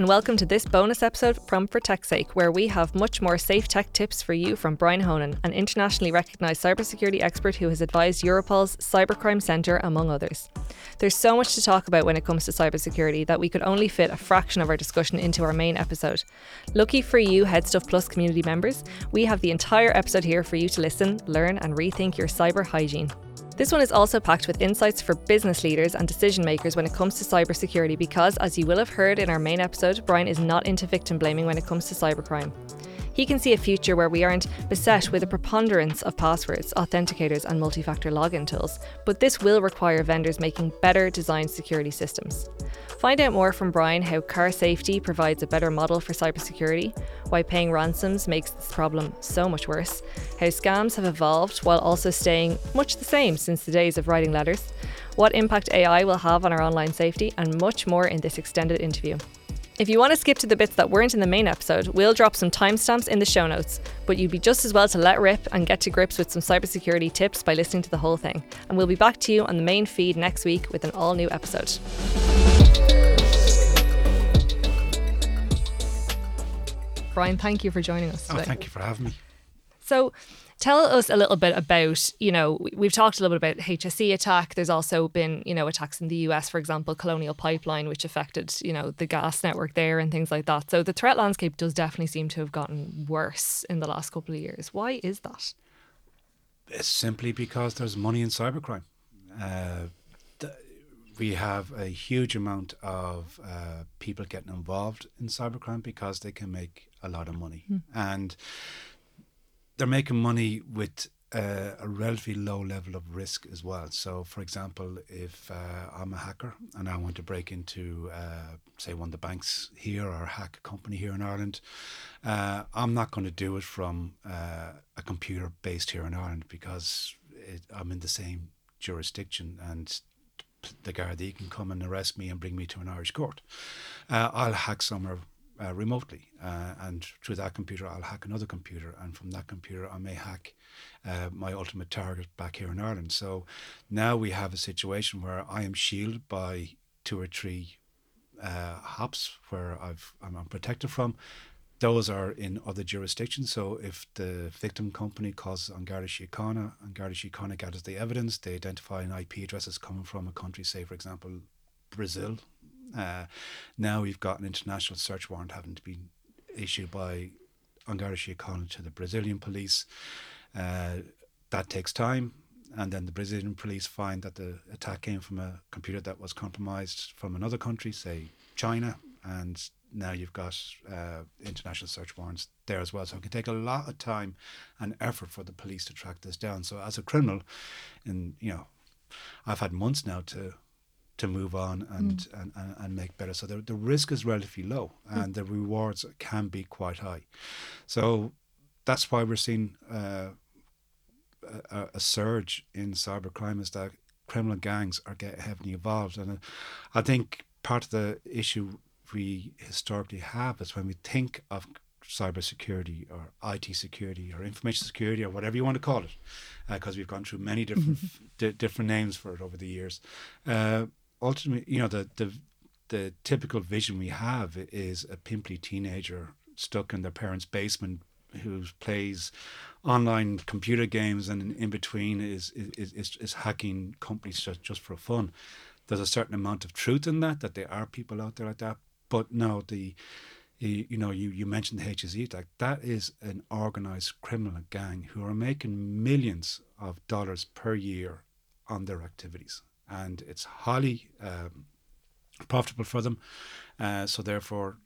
And welcome to this bonus episode from For Tech's Sake, where we have much more safe tech tips for you from Brian Honan, an internationally recognised cybersecurity expert who has advised Europol's Cybercrime Centre, among others. There's so much to talk about when it comes to cybersecurity that we could only fit a fraction of our discussion into our main episode. Lucky for you, HeadStuff Plus community members, we have the entire episode here for you to listen, learn, and rethink your cyber hygiene. This one is also packed with insights for business leaders and decision makers when it comes to cybersecurity because, as you will have heard in our main episode, Brian is not into victim blaming when it comes to cybercrime. He can see a future where we aren't beset with a preponderance of passwords, authenticators, and multi factor login tools, but this will require vendors making better designed security systems. Find out more from Brian how car safety provides a better model for cybersecurity, why paying ransoms makes this problem so much worse, how scams have evolved while also staying much the same since the days of writing letters, what impact AI will have on our online safety, and much more in this extended interview. If you want to skip to the bits that weren't in the main episode, we'll drop some timestamps in the show notes, but you'd be just as well to let rip and get to grips with some cybersecurity tips by listening to the whole thing. And we'll be back to you on the main feed next week with an all new episode. Brian, thank you for joining us Oh, today. thank you for having me. So, tell us a little bit about, you know, we- we've talked a little bit about HSE attack. There's also been, you know, attacks in the US, for example, Colonial Pipeline, which affected, you know, the gas network there and things like that. So the threat landscape does definitely seem to have gotten worse in the last couple of years. Why is that? It's simply because there's money in cybercrime. Uh, th- we have a huge amount of uh, people getting involved in cybercrime because they can make a lot of money. And they're making money with uh, a relatively low level of risk as well. So, for example, if uh, I'm a hacker and I want to break into, uh, say, one of the banks here or hack a company here in Ireland, uh, I'm not going to do it from uh, a computer based here in Ireland because it, I'm in the same jurisdiction and the Gardaí can come and arrest me and bring me to an Irish court. Uh, I'll hack somewhere uh, remotely, uh, and through that computer, I'll hack another computer, and from that computer, I may hack uh, my ultimate target back here in Ireland. So now we have a situation where I am shielded by two or three uh, hops where I've I'm, protected from. Those are in other jurisdictions. So if the victim company calls on Garda Síochána Síochána gathers the evidence, they identify an IP address as coming from a country, say for example, Brazil. Uh, now we've got an international search warrant having to be issued by Garda Síochána to the Brazilian police. Uh, that takes time, and then the Brazilian police find that the attack came from a computer that was compromised from another country, say China, and now you've got uh, international search warrants there as well. So it can take a lot of time and effort for the police to track this down. So as a criminal, and you know, I've had months now to to move on and, and, and, and make better. So the, the risk is relatively low and the rewards can be quite high. So that's why we're seeing uh, a, a surge in cybercrime is that criminal gangs are getting heavily involved. And uh, I think part of the issue we historically have is when we think of cybersecurity or IT security or information security or whatever you want to call it, because we've gone through many different di- different names for it over the years. Uh, ultimately, you know, the, the the typical vision we have is a pimply teenager stuck in their parents' basement who plays online computer games and in, between is, is is is hacking companies just, just for fun. There's a certain amount of truth in that that there are people out there like that, but no, the you, you know you you mentioned the HSE attack. That is an organized criminal gang who are making millions of dollars per year on their activities, and it's highly um, profitable for them. Uh, so therefore,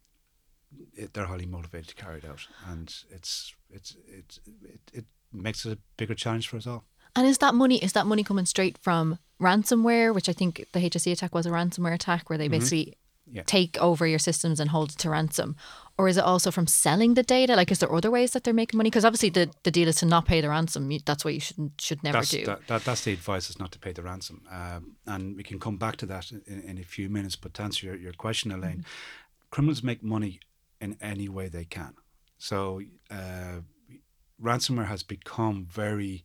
it, they're highly motivated to carry it out, and it's it's it's it, it makes it a bigger challenge for us all. And is that money is that money coming straight from ransomware, which I think the HSE attack was a ransomware attack where they basically Yeah. take over your systems and hold it to ransom, or is it also from selling the data? Like, is there other ways that they're making money? Because obviously the, the deal is to not pay the ransom. You- That's what you should should never that's, do. That, that, that's the advice is not to pay the ransom. Um, and we can come back to that in, in a few minutes. But to answer your, your question, Elaine, Mm-hmm. criminals make money in any way they can. So uh, ransomware has become very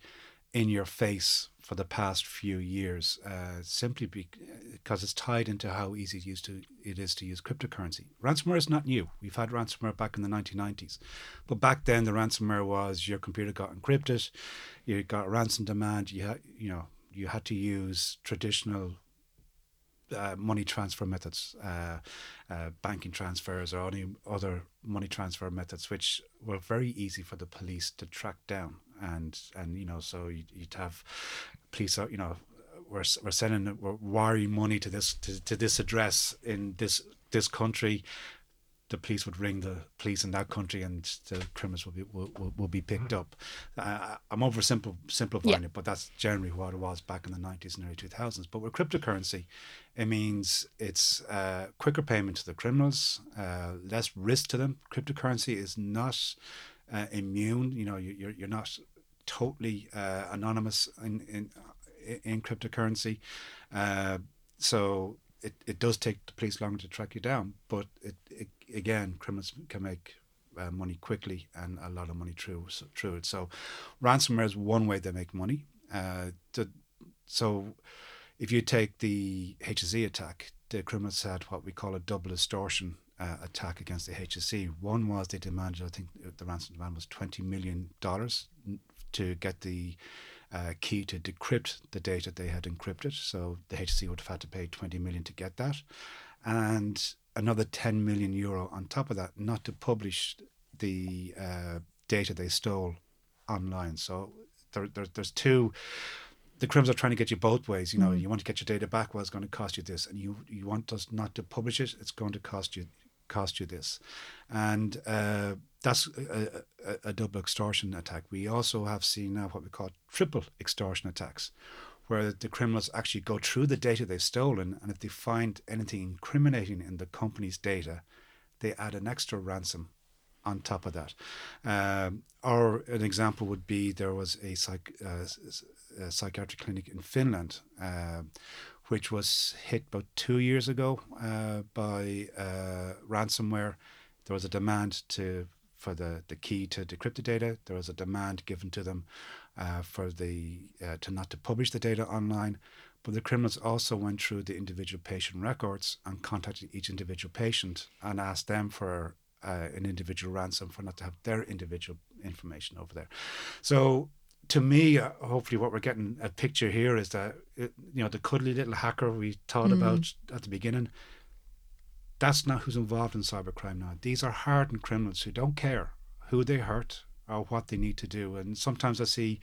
in your face for the past few years, uh, simply because it's tied into how easy it, used to, it is to use cryptocurrency. Ransomware is not new. We've had ransomware back in the 1990s. But back then, the ransomware was your computer got encrypted, you got ransom demand, you, had, you, know, you had to use traditional uh, money transfer methods, uh, uh, banking transfers, or any other money transfer methods, which were very easy for the police to track down. And and you know, so you'd, you'd have police, uh, you know, we're we're sending we're wiring money to this to, to this address in this this country. The police would ring the police in that country, and the criminals will be will, will, will be picked up. Uh, I'm over simple simplifying Yeah. it, but that's generally what it was back in the 90s and early 2000s. But with cryptocurrency, it means it's uh, quicker payment to the criminals, uh, less risk to them. Cryptocurrency is not uh, immune. You know, you- you're you're not totally uh, anonymous in in in cryptocurrency. Uh, so it, it does take the police longer to track you down, but it, it again criminals can make uh, money quickly and a lot of money through so, through it. So ransomware is one way they make money. Uh, the, so if you take the HSE attack, the criminals had what we call a double extortion uh, attack against the HSE. One was they demanded, I think the ransom demand was $20 million to get the uh, key to decrypt the data they had encrypted. So the HSE would have had to pay 20 million to get that. And another 10 million euro on top of that, not to publish the uh, data they stole online. So there, there, there's two the criminals are trying to get you both ways. You know, you want to get your data back, well, it's going to cost you this, and you you want us not to publish it, it's going to cost you cost you this, and uh, that's a, a, a double extortion attack. We also have seen now what we call triple extortion attacks, where the criminals actually go through the data they've stolen, and if they find anything incriminating in the company's data, they add an extra ransom on top of that. Um, or an example would be there was a, psych, uh, a psychiatric clinic in Finland, uh, which was hit about two years ago uh, by uh, ransomware. There was a demand to for the, the key to decrypt the data. There was a demand given to them uh, for the uh, to not to publish the data online. But the criminals also went through the individual patient records and contacted each individual patient and asked them for uh, an individual ransom for not to have their individual information over there. So to me, uh, hopefully, what we're getting a picture here is that it, you know the cuddly little hacker we thought about at the beginning. That's not who's involved in cybercrime now. These are hardened criminals who don't care who they hurt or what they need to do. And sometimes I see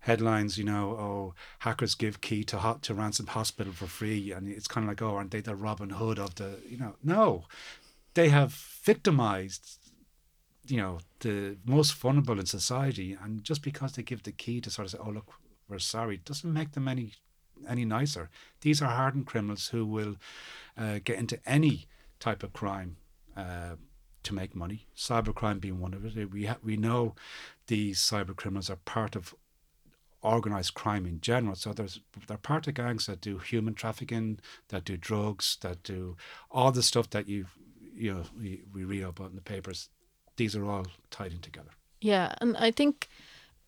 headlines, you know, oh, hackers give key to hot to ransom hospital for free, and it's kind of like, oh, aren't they the Robin Hood of the, you know, no, they have victimized you know the most vulnerable in society and just because they give the key to sort of say oh look we're sorry doesn't make them any any nicer. These are hardened criminals who will uh, get into any type of crime uh, to make money. Cybercrime being one of it. We ha- we know these cyber criminals are part of organized crime in general. So there's they're part of gangs that do human trafficking that do drugs that do all the stuff that you you know we, we read about in the papers these are all tied in together. Yeah, and I think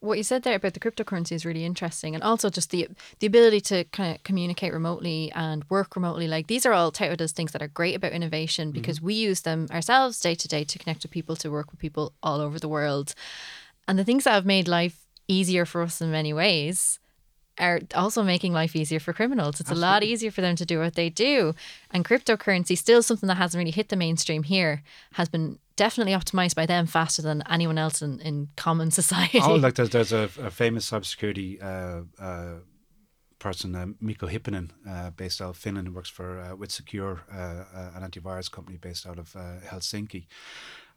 what you said there about the cryptocurrency is really interesting, and also just the the ability to kind of communicate remotely and work remotely. Like these are all touted as things that are great about innovation mm-hmm. because we use them ourselves day to day to connect with people, to work with people all over the world, and the things that have made life easier for us in many ways are also making life easier for criminals. It's a lot easier for them to do what they do. And cryptocurrency, still something that hasn't really hit the mainstream here, has been definitely optimized by them faster than anyone else in, in common society. oh, like there's there's a, a famous cybersecurity uh, uh, person, uh, Mikko Hyppönen, uh, based out of Finland, who works for uh, WithSecure, uh, uh, an antivirus company based out of uh, Helsinki,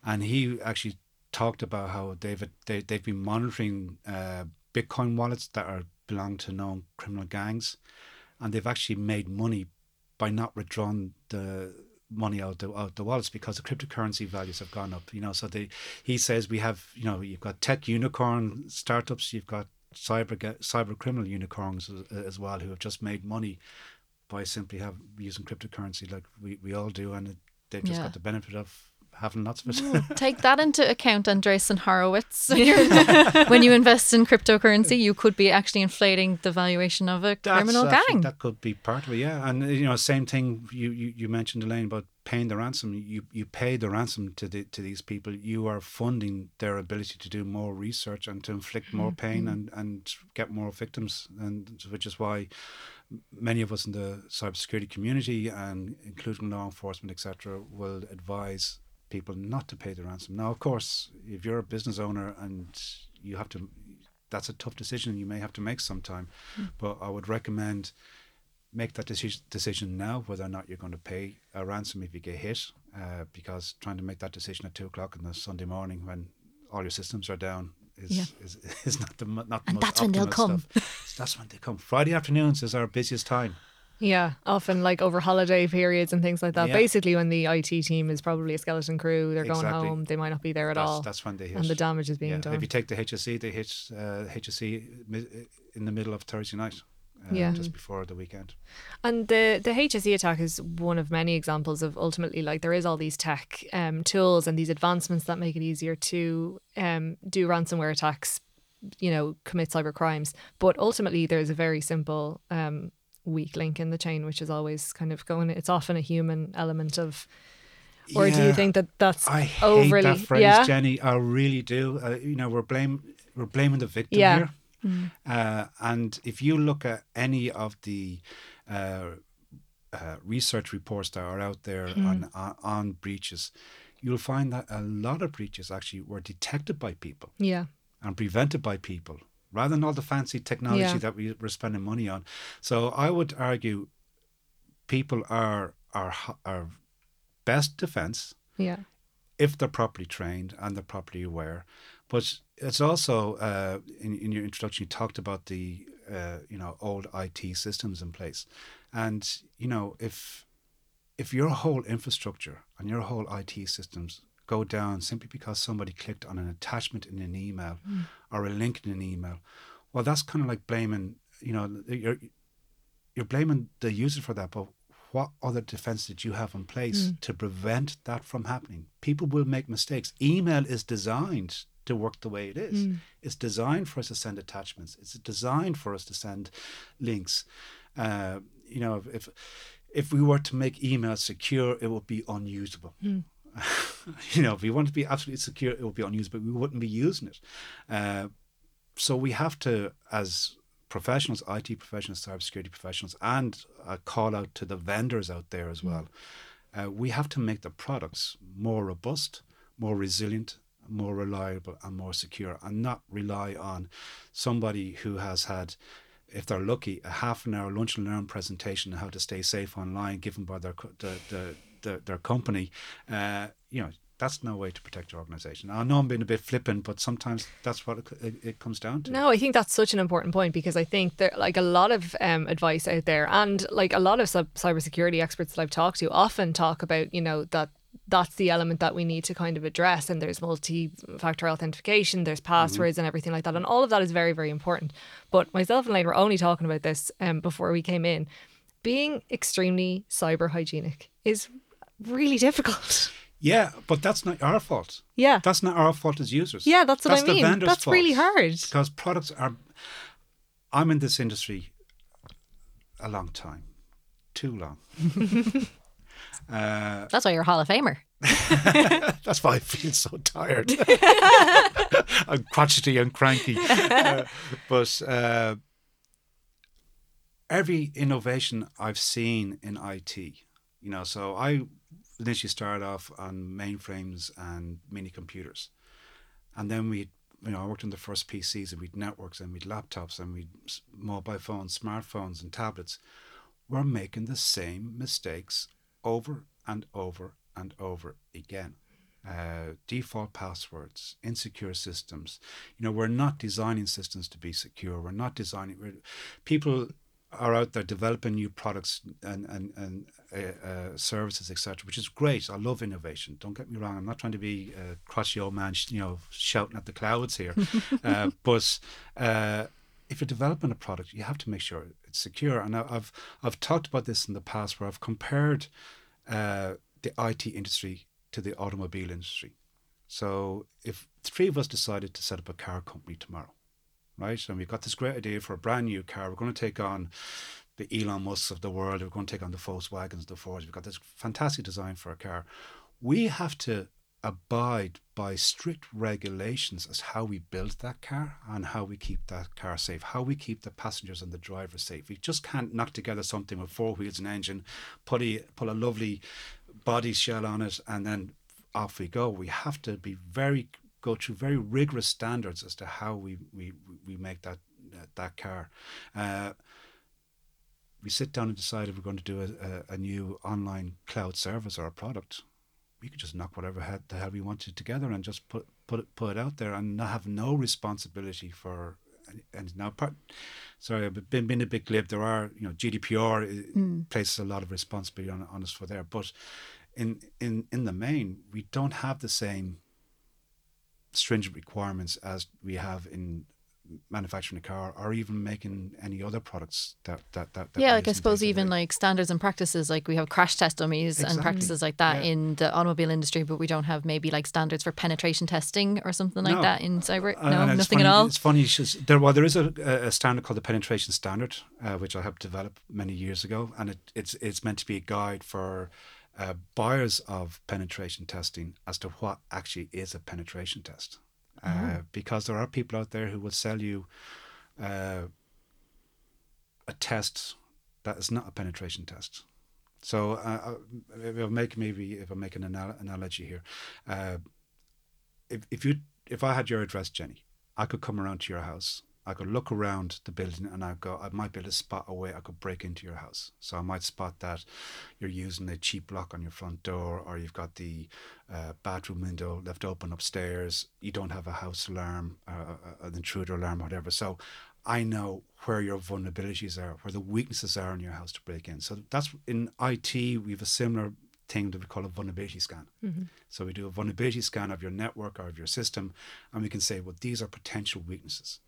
and he actually talked about how they've they, they've been monitoring Bitcoin wallets that are belong to known criminal gangs, and they've actually made money by not withdrawing the money out the out the wallets because the cryptocurrency values have gone up. You know, so they he says we have you know you've got tech unicorn startups, you've got cyber cyber criminal unicorns as, as well who have just made money by simply have using cryptocurrency like we, we all do, and they've just Yeah. got the benefit of having lots of it. Mm, Take that into account, Andreessen Horowitz. when you invest in cryptocurrency, you could be actually inflating the valuation of a criminal That's actually- gang. That could be part of it, yeah. And you know, same thing. You you, you mentioned Elaine about paying the ransom. You you pay the ransom to the to these people. You are funding their ability to do more research and to inflict more Mm-hmm. pain and and get more victims. And which is why many of us in the cybersecurity community and including law enforcement, etc., will advise people not to pay the ransom. Now, of course, if you're a business owner and you have to, that's a tough decision you may have to make sometime. But I would recommend make that decision decision now whether or not you're going to pay a ransom if you get hit, uh, because trying to make that decision at two o'clock on the Sunday morning when all your systems are down is Yeah. is, is not the not the And most that's when they'll come. stuff. that's when they come. Friday afternoons is our busiest time. Yeah, often like over holiday periods and things like that. Yeah. Basically, when the IT team is probably a skeleton crew, they're going home, they might not be there at that's, all. That's when they hit. and the damage is being yeah. done. If you take the HSE, they hit uh, HSE mi- in the middle of Thursday night, uh, Yeah. just before the weekend. And the the HSE attack is one of many examples of ultimately like there is all these tech um, tools and these advancements that make it easier to um, do ransomware attacks, you know, commit cyber crimes. But ultimately, there's a very simple um, weak link in the chain, which is always kind of going. It's often a human element of. Or do you think that that's I hate overly? that phrase, yeah, Jenny. I really do. Uh, you know, we're blame we're blaming the victim Yeah. here. Uh, and if you look at any of the uh, uh, research reports that are out there on, on on breaches, you'll find that a lot of breaches actually were detected by people yeah, and prevented by people rather than all the fancy technology Yeah. that we, we're spending money on. So I would argue people are our our best defense yeah, if they're properly trained and they're properly aware. But it's also uh, in, in your introduction you talked about the uh, you know old IT systems in place, and you know if if your whole infrastructure and your whole IT systems go down simply because somebody clicked on an attachment in an email hmm. or a link in an email, well that's kind of like blaming you know you're you're blaming the user for that, but what other defense did you have in place hmm. to prevent that from happening? People will make mistakes. Email is designed to work the way it is. Hmm. It's designed for us to send attachments. It's designed for us to send links. Uh, you know, if if we were to make email secure, it would be unusable. you know, if we want to be absolutely secure, it would be unusable. But we wouldn't be using it. Uh, so we have to, as professionals, IT professionals, cybersecurity professionals, and a call out to the vendors out there as well. Uh, we have to make the products more robust, more resilient, more reliable, and more secure, and not rely on somebody who has had, if they're lucky, a half an hour lunch and learn presentation on how to stay safe online given by their the, the, the, their company. Uh, you know, that's no way to protect your organization. I know I'm being a bit flippant, but sometimes that's what it, it, it comes down to. No, I think that's such an important point because I think there like a lot of um, advice out there, and like a lot of sub- cybersecurity experts that I've talked to often talk about, you know, that that's the element that we need to kind of address. And there's multi-factor authentication, there's passwords, and everything like that, and all of that is very, very important. But myself and Lane were only talking about this um, before we came in. Being extremely cyber hygienic is really difficult. Yeah, but that's not our fault. Yeah. That's not our fault as users. Yeah, that's what I the mean. vendor's That's really hard. Because products are. I'm in this industry a long time, too long. uh, That's why you're a Hall of Famer. that's why I feel so tired. I'm crotchety and cranky. Uh, but uh, every innovation I've seen in IT, you know, so I initially started off on mainframes and mini computers. And then we, you know, I worked on the first PCs and we'd networks and we'd laptops and we'd mobile phones, smartphones and tablets. We're making the same mistakes over and over and over again. Uh, default passwords, insecure systems. You know, we're not designing systems to be secure. We're not designing. We're, people are out there developing new products and and and uh, uh, services, etc., which is great. I love innovation. Don't get me wrong. I'm not trying to be a crotchety old man, you know, shouting at the clouds here. uh, but uh, if you're developing a product, you have to make sure it's secure. And I've I've talked about this in the past, where I've compared uh, the IT industry to the automobile industry. So if three of us decided to set up a car company tomorrow, right, and we've got this great idea for a brand new car, we're going to take on the Elon Musks of the world, we're going to take on the Volkswagens, the Fords, we've got this fantastic design for a car. We have to abide by strict regulations as how we build that car and how we keep that car safe, how we keep the passengers and the driver safe. We just can't knock together something with four wheels and engine, put a, put a lovely body shell on it, and then off we go. We have to be very go through very rigorous standards as to how we we, we make that uh, that car. Uh, we sit down and decide if we're going to do a, a, a new online cloud service or a product we could just knock whatever head, the hell we wanted together and just put put it put it out there and not have no responsibility for and now part sorry I've been been a bit glib there are you know GDPR mm. places a lot of responsibility on, on us for there but in in in the main we don't have the same stringent requirements as we have in manufacturing a car or even making any other products that that that, that yeah like i suppose even like standards and practices like we have crash test dummies exactly. and practices like that yeah. in the automobile industry but we don't have maybe like standards for penetration testing or something like no. that in cyber no nothing funny, at all it's funny there well there is a, a standard called the penetration standard uh, which i helped develop many years ago and it, it's it's meant to be a guide for uh, buyers of penetration testing as to what actually is a penetration test uh, mm-hmm. because there are people out there who will sell you uh, a test that is not a penetration test. So uh, uh if I make maybe if I make an anal- analogy here, uh, if if you if I had your address, Jenny, I could come around to your house I could look around the building and I go, I might be able to spot a way I could break into your house. So I might spot that you're using a cheap lock on your front door, or you've got the uh, bathroom window left open upstairs. You don't have a house alarm, uh, uh an intruder alarm, whatever. So I know where your vulnerabilities are, where the weaknesses are in your house to break in. So that's in IT. We have a similar thing that we call a vulnerability scan. Mm-hmm. So we do a vulnerability scan of your network or of your system, and we can say, well, these are potential weaknesses.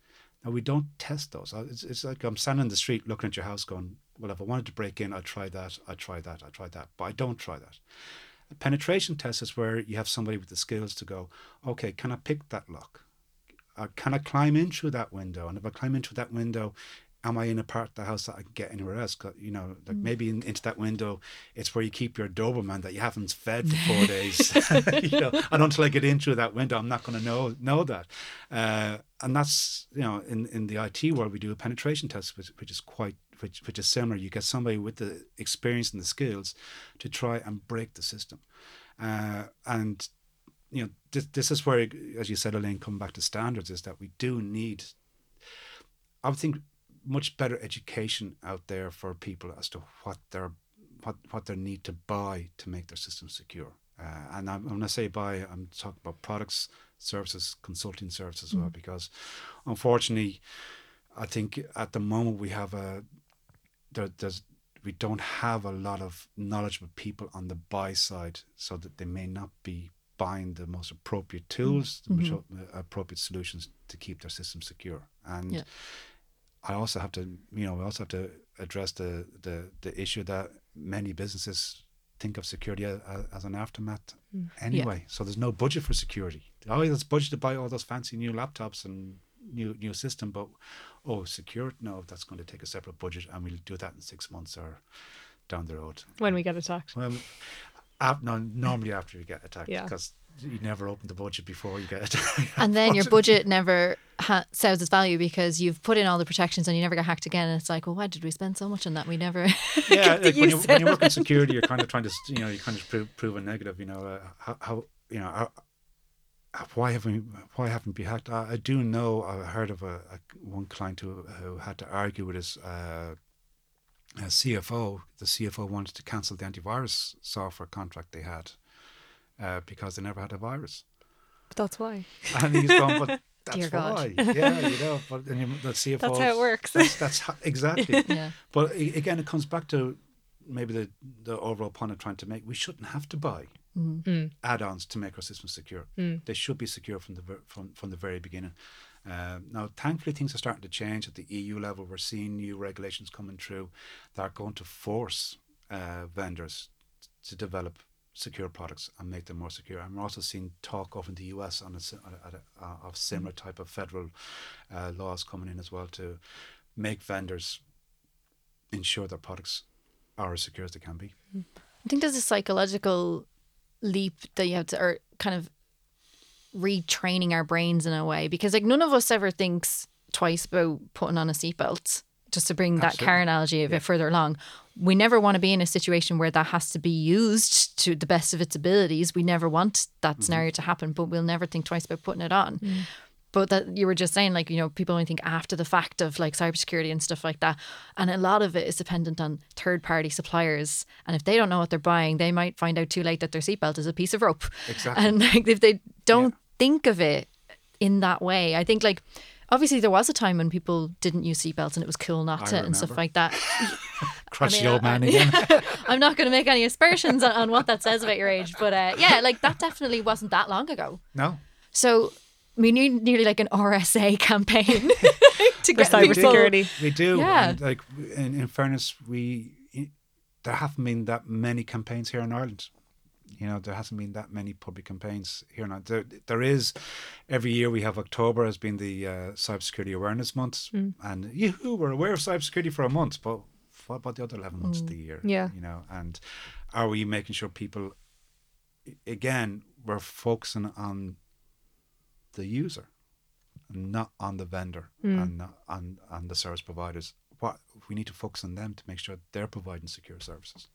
Now we don't test those. It's, it's like I'm standing in the street looking at your house, going, "Well, if I wanted to break in, I'd try that. I'd try that. I'd try that." But I don't try that. A penetration test is where you have somebody with the skills to go, "Okay, can I pick that lock? Uh, can I climb in through that window? And if I climb into that window, am I in a part of the house that I can get anywhere else? Cause, You know, like mm. maybe in, into that window, it's where you keep your Doberman that you haven't fed for four days. you know, and until I get in through that window, I'm not going to know know that. Uh, and that's you know, in, in the IT world, we do a penetration test, which, which is quite which which is similar. You get somebody with the experience and the skills to try and break the system, uh, and you know, this, this is where, as you said, Elaine, come back to standards, is that we do need. I would think much better education out there for people as to what their what what they need to buy to make their system secure. Uh, and I'm, when I say buy, I'm talking about products, services, consulting services as mm. well, because unfortunately, I think at the moment we have a there, there's we don't have a lot of knowledgeable people on the buy side, so that they may not be buying the most appropriate tools, mm-hmm. the appropriate solutions to keep their system secure. And yeah. I also have to, you know, we also have to address the the the issue that many businesses think of security as, as an aftermath mm. anyway. Yeah. So there's no budget for security. Oh, there's budget to buy all those fancy new laptops and new new system, but oh, secure? No, that's going to take a separate budget, and we'll do that in six months or down the road. When we get attacked. Well, no, normally after you get attacked, because you never open the budget before you get it. and then your budget never ha- sells its value because you've put in all the protections and you never get hacked again. And it's like, well, why did we spend so much on that? We never. yeah, like when, you, when you work in security, you're kind of trying to, you know, you kind of prove, prove a negative. You know, uh, how, how, you know. How, why haven't we, why haven't we hacked? I, I do know I heard of a, a, one client who who had to argue with his uh, CFO. The CFO wanted to cancel the antivirus software contract they had uh, because they never had a virus. But that's why. And he's going, but That's Dear God. why. yeah, you know, but and you, the CFO. That's how it works. That's, that's how, exactly. Yeah. But again, it comes back to maybe the, the overall point I'm trying to make. We shouldn't have to buy add-ons to make our systems secure. They should be secure from the from from the very beginning. Um, now, thankfully, things are starting to change at the EU level. We're seeing new regulations coming through that are going to force uh, vendors to develop secure products and make them more secure. And we're also seeing talk of in the US on a, a- uh, of similar type of federal uh, laws coming in as well to make vendors ensure their products are as secure as they can be. I think there's a psychological leap that you have to, or kind of retraining our brains in a way, because like none of us ever thinks twice about putting on a seatbelt. Just to bring that Absolutely. car analogy a bit further along, we never want to be in a situation where that has to be used to the best of its abilities. We never want that mm-hmm. scenario to happen, but we'll never think twice about putting it on. Mm. But that you were just saying, like, you know, people only think after the fact of like cybersecurity and stuff like that. And a lot of it is dependent on third party suppliers. And if they don't know what they're buying, they might find out too late that their seatbelt is a piece of rope. Exactly. And like if they don't think of it in that way, I think like obviously there was a time when people didn't use seatbelts and it was cool not I to and stuff like that. Crush mean, the old I- man again. I'm not going to make any aspersions on, on what that says about your age, but uh, yeah, like that definitely wasn't that long ago. no. So we need nearly like an RSA campaign to get cyber security. We do. Yeah. And like in, in fairness, we there haven't been that many campaigns here in Ireland. You know, there hasn't been that many public campaigns here now. There, there is every year we have October has been the uh, cybersecurity awareness month, hmm. and you were aware of cybersecurity for a month, but what about the other eleven months of the hmm. year? Yeah. you know, and are we making sure people? Again, we're focusing on the user not on the vendor hmm. and not on, on the service providers. What we need to focus on them to make sure they're providing secure services.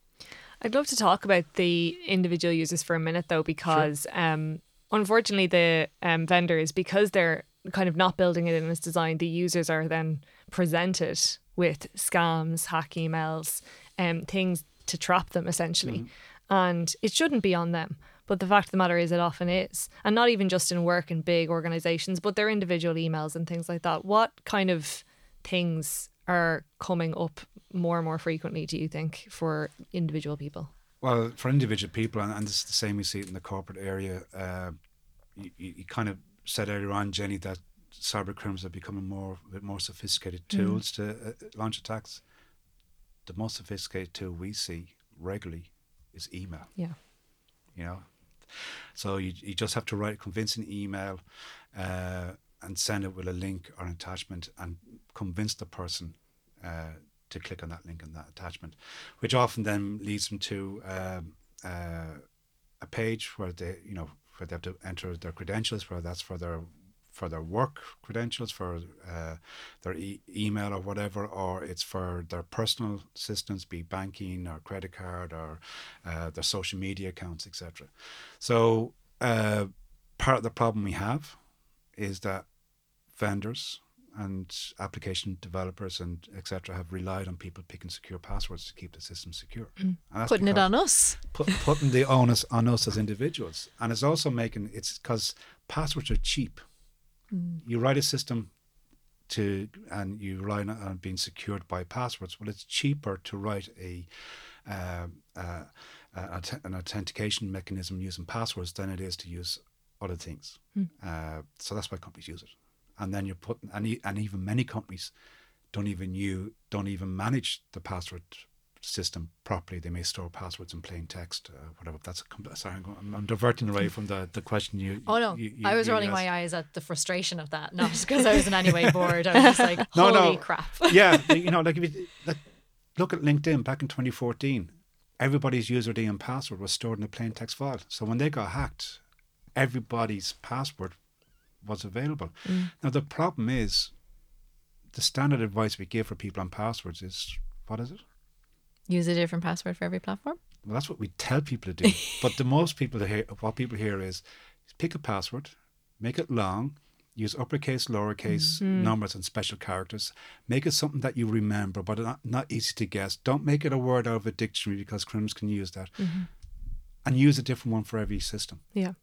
I'd love to talk about the individual users for a minute, though, because um, unfortunately, the um, vendors, because they're kind of not building it in its design, the users are then presented with scams, hack emails, um, things to trap them essentially. And it shouldn't be on them. But the fact of the matter is, it often is. And not even just in work in big organizations, but their individual emails and things like that. What kind of things are coming up more and more frequently, do you think, for individual people? Well, for individual people, and, and this is the same we see it in the corporate area, uh, you, you kind of said earlier on, Jenny, that cyber criminals are becoming more with more sophisticated tools to uh, launch attacks. The most sophisticated tool we see regularly is email. Yeah. you know. So you, you just have to write a convincing email uh, and send it with a link or an attachment and convince the person uh, to click on that link and that attachment, which often then leads them to um, uh, a page where they, you know, where they have to enter their credentials, whether that's for their for their work credentials, for uh, their e- email or whatever, or it's for their personal systems, be banking or credit card or uh, their social media accounts, etc. So uh, part of the problem we have is that vendors and application developers and etc. have relied on people picking secure passwords to keep the system secure. And Putting it on us. put, putting the onus on us as individuals. And it's also making it's because passwords are cheap. You write a system to and you rely on, being secured by passwords. Well, it's cheaper to write a uh, uh, an authentication mechanism using passwords than it is to use other things. Uh, so that's why companies use it. And then you're putting and, and even many companies don't even you don't even manage the password system properly. They may store passwords in plain text, uh, whatever. That's a sorry. I'm, going, I'm, I'm diverting away from the, the question you. Oh no, you- you- I was rolling asked. my eyes at the frustration of that, not because I was in any way bored. I was just like, No, holy no. crap. yeah, you know, like if you like, look at LinkedIn back in 2014, everybody's username and password was stored in a plain text file. So when they got hacked, everybody's password was available. Mm. Now the problem is, the standard advice we give for people on passwords is what is it? Use a different password for every platform. Well, that's what we tell people to do. but the most people hear, what people hear is pick a password, make it long, use uppercase, lowercase, mm-hmm. numbers, and special characters. Make it something that you remember, but not, not easy to guess. Don't make it a word out of a dictionary because criminals can use that. Mm-hmm. And use a different one for every system. Yeah.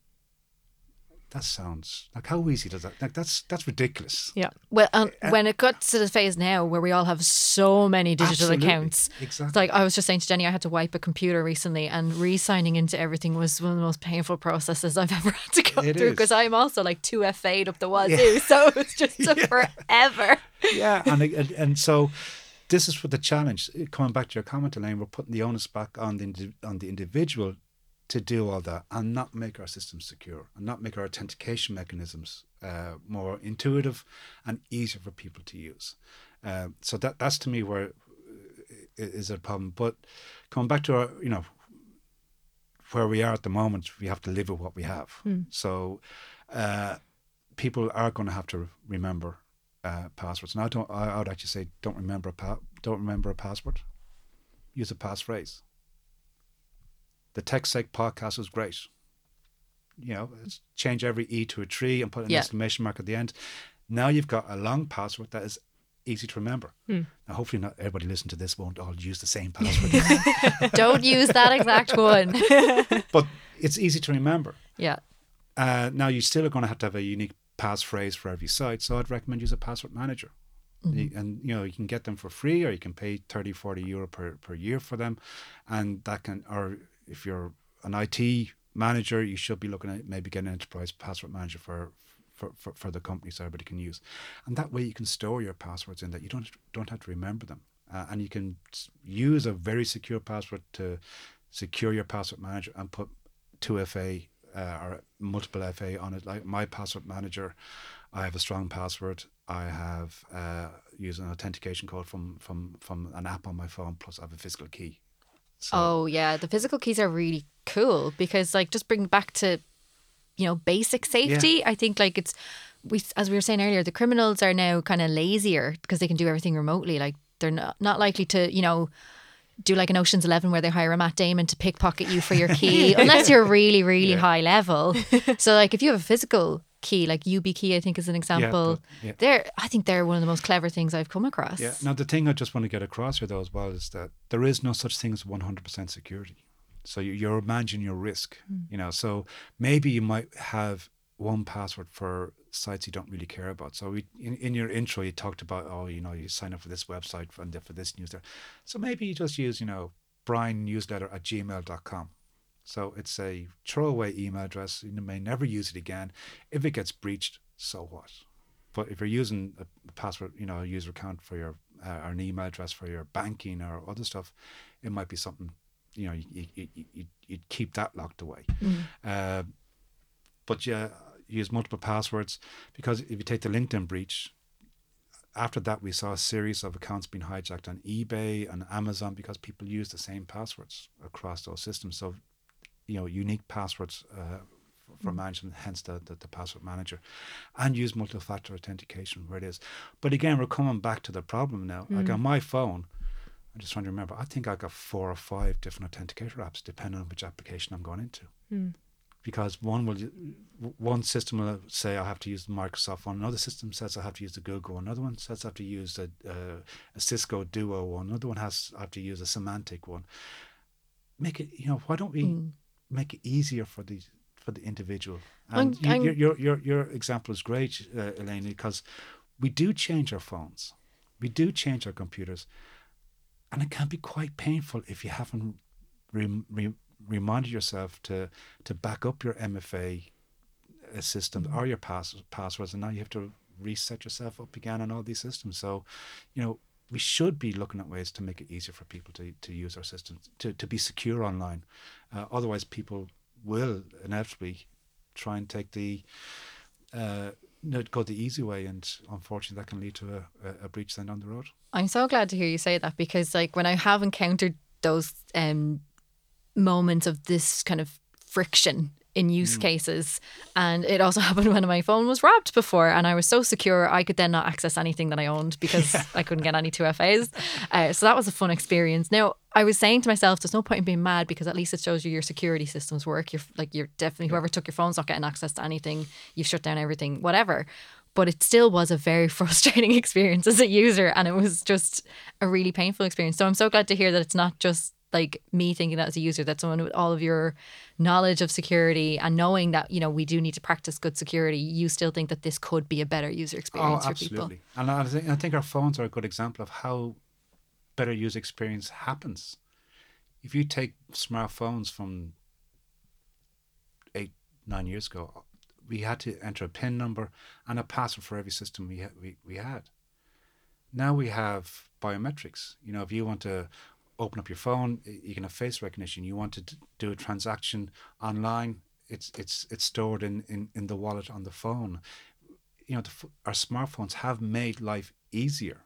That sounds like how easy does that? Like that's that's ridiculous. Yeah. Well, um, when it got to the phase now where we all have so many digital accounts, Exactly. it's like I was just saying to Jenny, I had to wipe a computer recently, and re-signing into everything was one of the most painful processes I've ever had to go It through because I'm also like two FA'd up the wazoo, so it was just took forever. yeah, and, and and so this is what the challenge. Coming back to your comment, Elaine, we're putting the onus back on the on the individual to do all that and not make our systems secure and not make our authentication mechanisms uh, more intuitive and easier for people to use. Uh, so that that's to me where i- is a problem. But coming back to our, you know, where we are at the moment, we have to live with what we have. So uh, people are going to have to remember uh, passwords. And I don't. I, I would actually say don't remember a pa- don't remember a password. Use a passphrase. The Tech's Sake podcast was great. You know, it's change every E to a tree and put an Yeah. exclamation mark at the end. Now you've got a long password that is easy to remember. Now, hopefully, not everybody listening to this won't all use the same password, Don't use that exact one. but it's easy to remember. yeah. Uh, now you still are going to have to have a unique passphrase for every site. So I'd recommend use a password manager. You- And you know you can get them for free or you can pay 30, 40 euro per, per year for them. And that can or if you're an IT manager, you should be looking at maybe getting an enterprise password manager for for, for, for the company so everybody can use. And that way you can store your passwords in that you don't don't have to remember them. Uh, and you can use a very secure password to secure your password manager and put 2FA uh, or multiple FA on it. Like my password manager, I have a strong password. I have uh, used an authentication code from, from, from an app on my phone, plus I have a physical key. So, Oh yeah, the physical keys are really cool because like just bring back to you know basic safety. I think like it's we as we were saying earlier, the criminals are now kind of lazier because they can do everything remotely. Like they're not not likely to you know do like an Ocean's Eleven where they hire a Matt Damon to pickpocket you for your key unless you're really really Yeah. high level. so like if you have a physical key like YubiKey I think is an example. but- yeah. They're I think they're one of the most clever things I've come across. Yeah. Now the thing I just want to get across here though as well is that there is no such thing as one hundred percent security. So you, you're managing your risk. Hmm. You know, so maybe you might have one password for sites you don't really care about. So we, in, in your intro, you talked about oh, you know, you sign up for this website and for this newsletter. So maybe you just use you know Brian newsletter at gmail.com. So it's a throwaway email address. You may never use it again. If it gets breached, so what? But if you're using a password, you know, a user account for your uh, or an email address for your banking or other stuff, it might be something, you know, you you, you, you you'd keep that locked away. Uh, but yeah, use multiple passwords because if you take the LinkedIn breach, after that we saw a series of accounts being hijacked on eBay and Amazon because people use the same passwords across those systems. So, you know, unique passwords uh, for, for management, hence the, the, the password manager, and use multi-factor authentication where it is. But again, we're coming back to the problem now. Like on my phone, I'm just trying to remember. I think I got four or five different authenticator apps depending on which application I'm going into because one will one system will say I have to use the Microsoft one, another system says I have to use the Google one, another one says I have to use a, uh, a Cisco Duo one, another one has I have to use a Symantec one. Make it, you know, why don't we make it easier for the for the individual? And I'm- you, I'm- your, your your your example is great, uh, Elaine, because we do change our phones, we do change our computers, and it can be quite painful if you haven't rem- re- reminded yourself to to back up your MFA uh, system or your pass- passwords, and now you have to reset yourself up again on all these systems. So, you know, we should be looking at ways to make it easier for people to, to use our systems to, to be secure online. Uh, otherwise, people will inevitably try and take the uh, go the easy way, and unfortunately, that can lead to a, a, breach then down the road. I'm so glad to hear you say that because like when I have encountered those um moments of this kind of friction in use cases. And it also happened when my phone was robbed before and I was so secure I could then not access anything that I owned because I couldn't get any 2FAs uh, so that was a fun experience. Now I was saying to myself there's no point in being mad because at least it shows you your security systems work. You're like you're definitely whoever took your phone's not getting access to anything. You've shut down everything whatever. But it still was a very frustrating experience as a user and it was just a really painful experience. So i'm so glad to hear that it's not just like me thinking that as a user, that someone with all of your knowledge of security and knowing that you know we do need to practice good security, you still think that this could be a better user oh, experience oh, for people. absolutely. And I think, I think our phones are a good example of how better user experience happens. If you take smartphones from eight, nine years ago, we had to enter a PIN number and a password for every system we, ha- we, we had. Now we have biometrics. You know, if you want to open up your phone, you can have face recognition. You want to do a transaction online, it's it's it's stored in, in, in the wallet on the phone. You know, the, our smartphones have made life easier,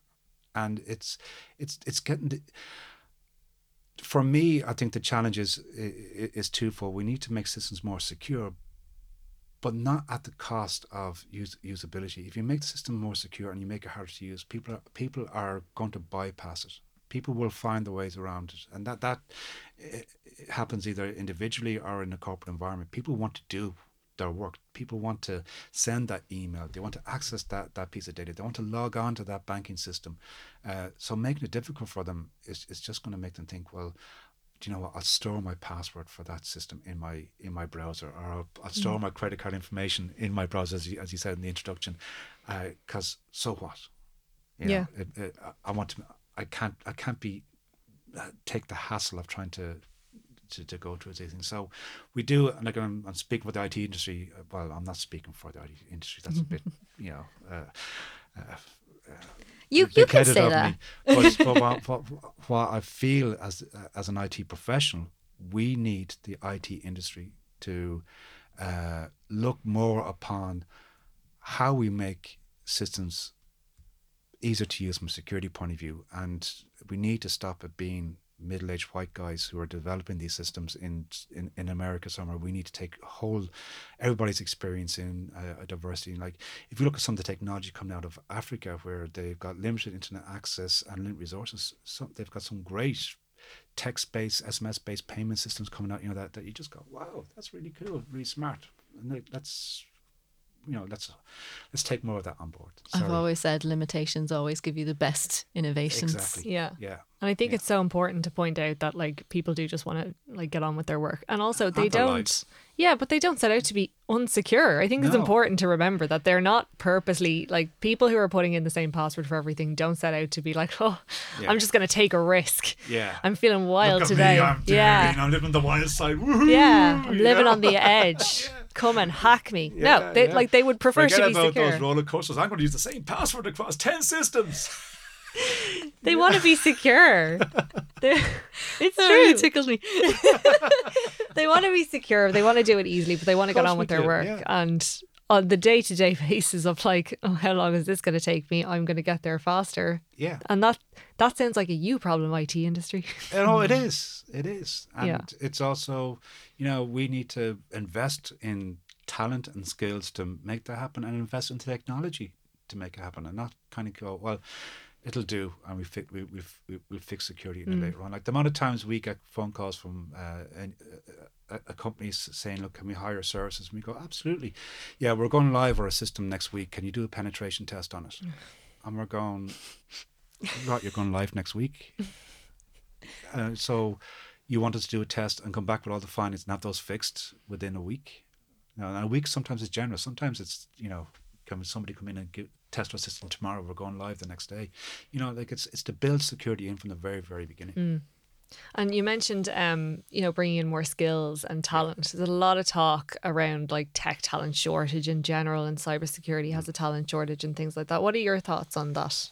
and it's it's it's getting. For me, I think the challenge is is twofold. We need to make systems more secure, but not at the cost of use, usability. If you make the system more secure and you make it harder to use, people are, people are going to bypass it. People will find the ways around it, and that that eh, eh, happens either individually or in a corporate environment. People want to do their work. People want to send that email. They want to access that that piece of data. They want to log on to that banking system. Uh, so making it difficult for them is, is just going to make them think, well, do you know what? I'll store my password for that system in my in my browser, or I'll, I'll store my credit card information in my browser, as you, as you said in the introduction. Because so what? You Yeah. Know, it, it, I want to. I can't. I can't be uh, take the hassle of trying to. To, to go through these things, so we do. And like I'm, I'm speaking for the IT industry. uh, Well, I'm not speaking for the IT industry. That's a bit, you know, uh, uh, You you can say that. me. But, but what, what, what I feel as as an IT professional, we need the IT industry to uh, look more upon how we make systems easier to use from a security point of view, and we need to stop it being middle-aged white guys who are developing these systems in in, in America somewhere. We need to take whole everybody's experience in uh, a diversity. Like if you look at some of the technology coming out of Africa, where they've got limited internet access and limited resources, some, they've got some great text-based, SMS-based payment systems coming out. You know that that you just go, wow, that's really cool, really smart. And let's you know let's let's take more of that on board. I've always said limitations always give you the best innovations. exactly Yeah. yeah. And I think Yeah. it's so important to point out that like people do just want to like get on with their work. And also they And don't lives. Yeah, but they don't set out to be unsecure. I think it's important to remember that they're not purposely like people who are putting in the same password for everything don't set out to be like, "Oh, Yeah. I'm just going to take a risk. Yeah. I'm feeling wild Look at today." Me, I'm yeah. daring, I'm living the wild side. Woohoo! Yeah, I'm living Yeah. on the edge. Come and hack me. no, they yeah. like they would prefer Forget to be about secure. those roller coasters. I'm going to use the same password across ten systems. They want to be secure. They're- it's Oh, true. you tickles me. they want to be secure. They want to do it easily, but they want to get on with their do, work. yeah. And on the day to day basis of like, oh, how long is this going to take me? I'm going to get there faster. Yeah. And that that sounds like a you problem, IT industry. Know, it is. It is. And Yeah. it's also, you know, we need to invest in talent and skills to make that happen and invest in technology to make it happen and not kind of go, well, it'll do and we fi- we, we, we, we'll fix security in it later on. Like the amount of times we get phone calls from uh, an- a, a, a company saying, look, can we hire services? And we go, absolutely. Yeah, we're going live our system next week. Can you do a penetration test on it? And we're going, right, you're going live next week. Uh, so you want us to do a test and come back with all the findings and have those fixed within a week. Now, a week sometimes is generous. Sometimes it's you know, can somebody come in and give, test our system tomorrow? We're going live the next day. You know, like it's it's to build security in from the very very beginning. And you mentioned, um, you know, bringing in more skills and talent. There's a lot of talk around like tech talent shortage in general, and cybersecurity has a talent shortage and things like that. What are your thoughts on that?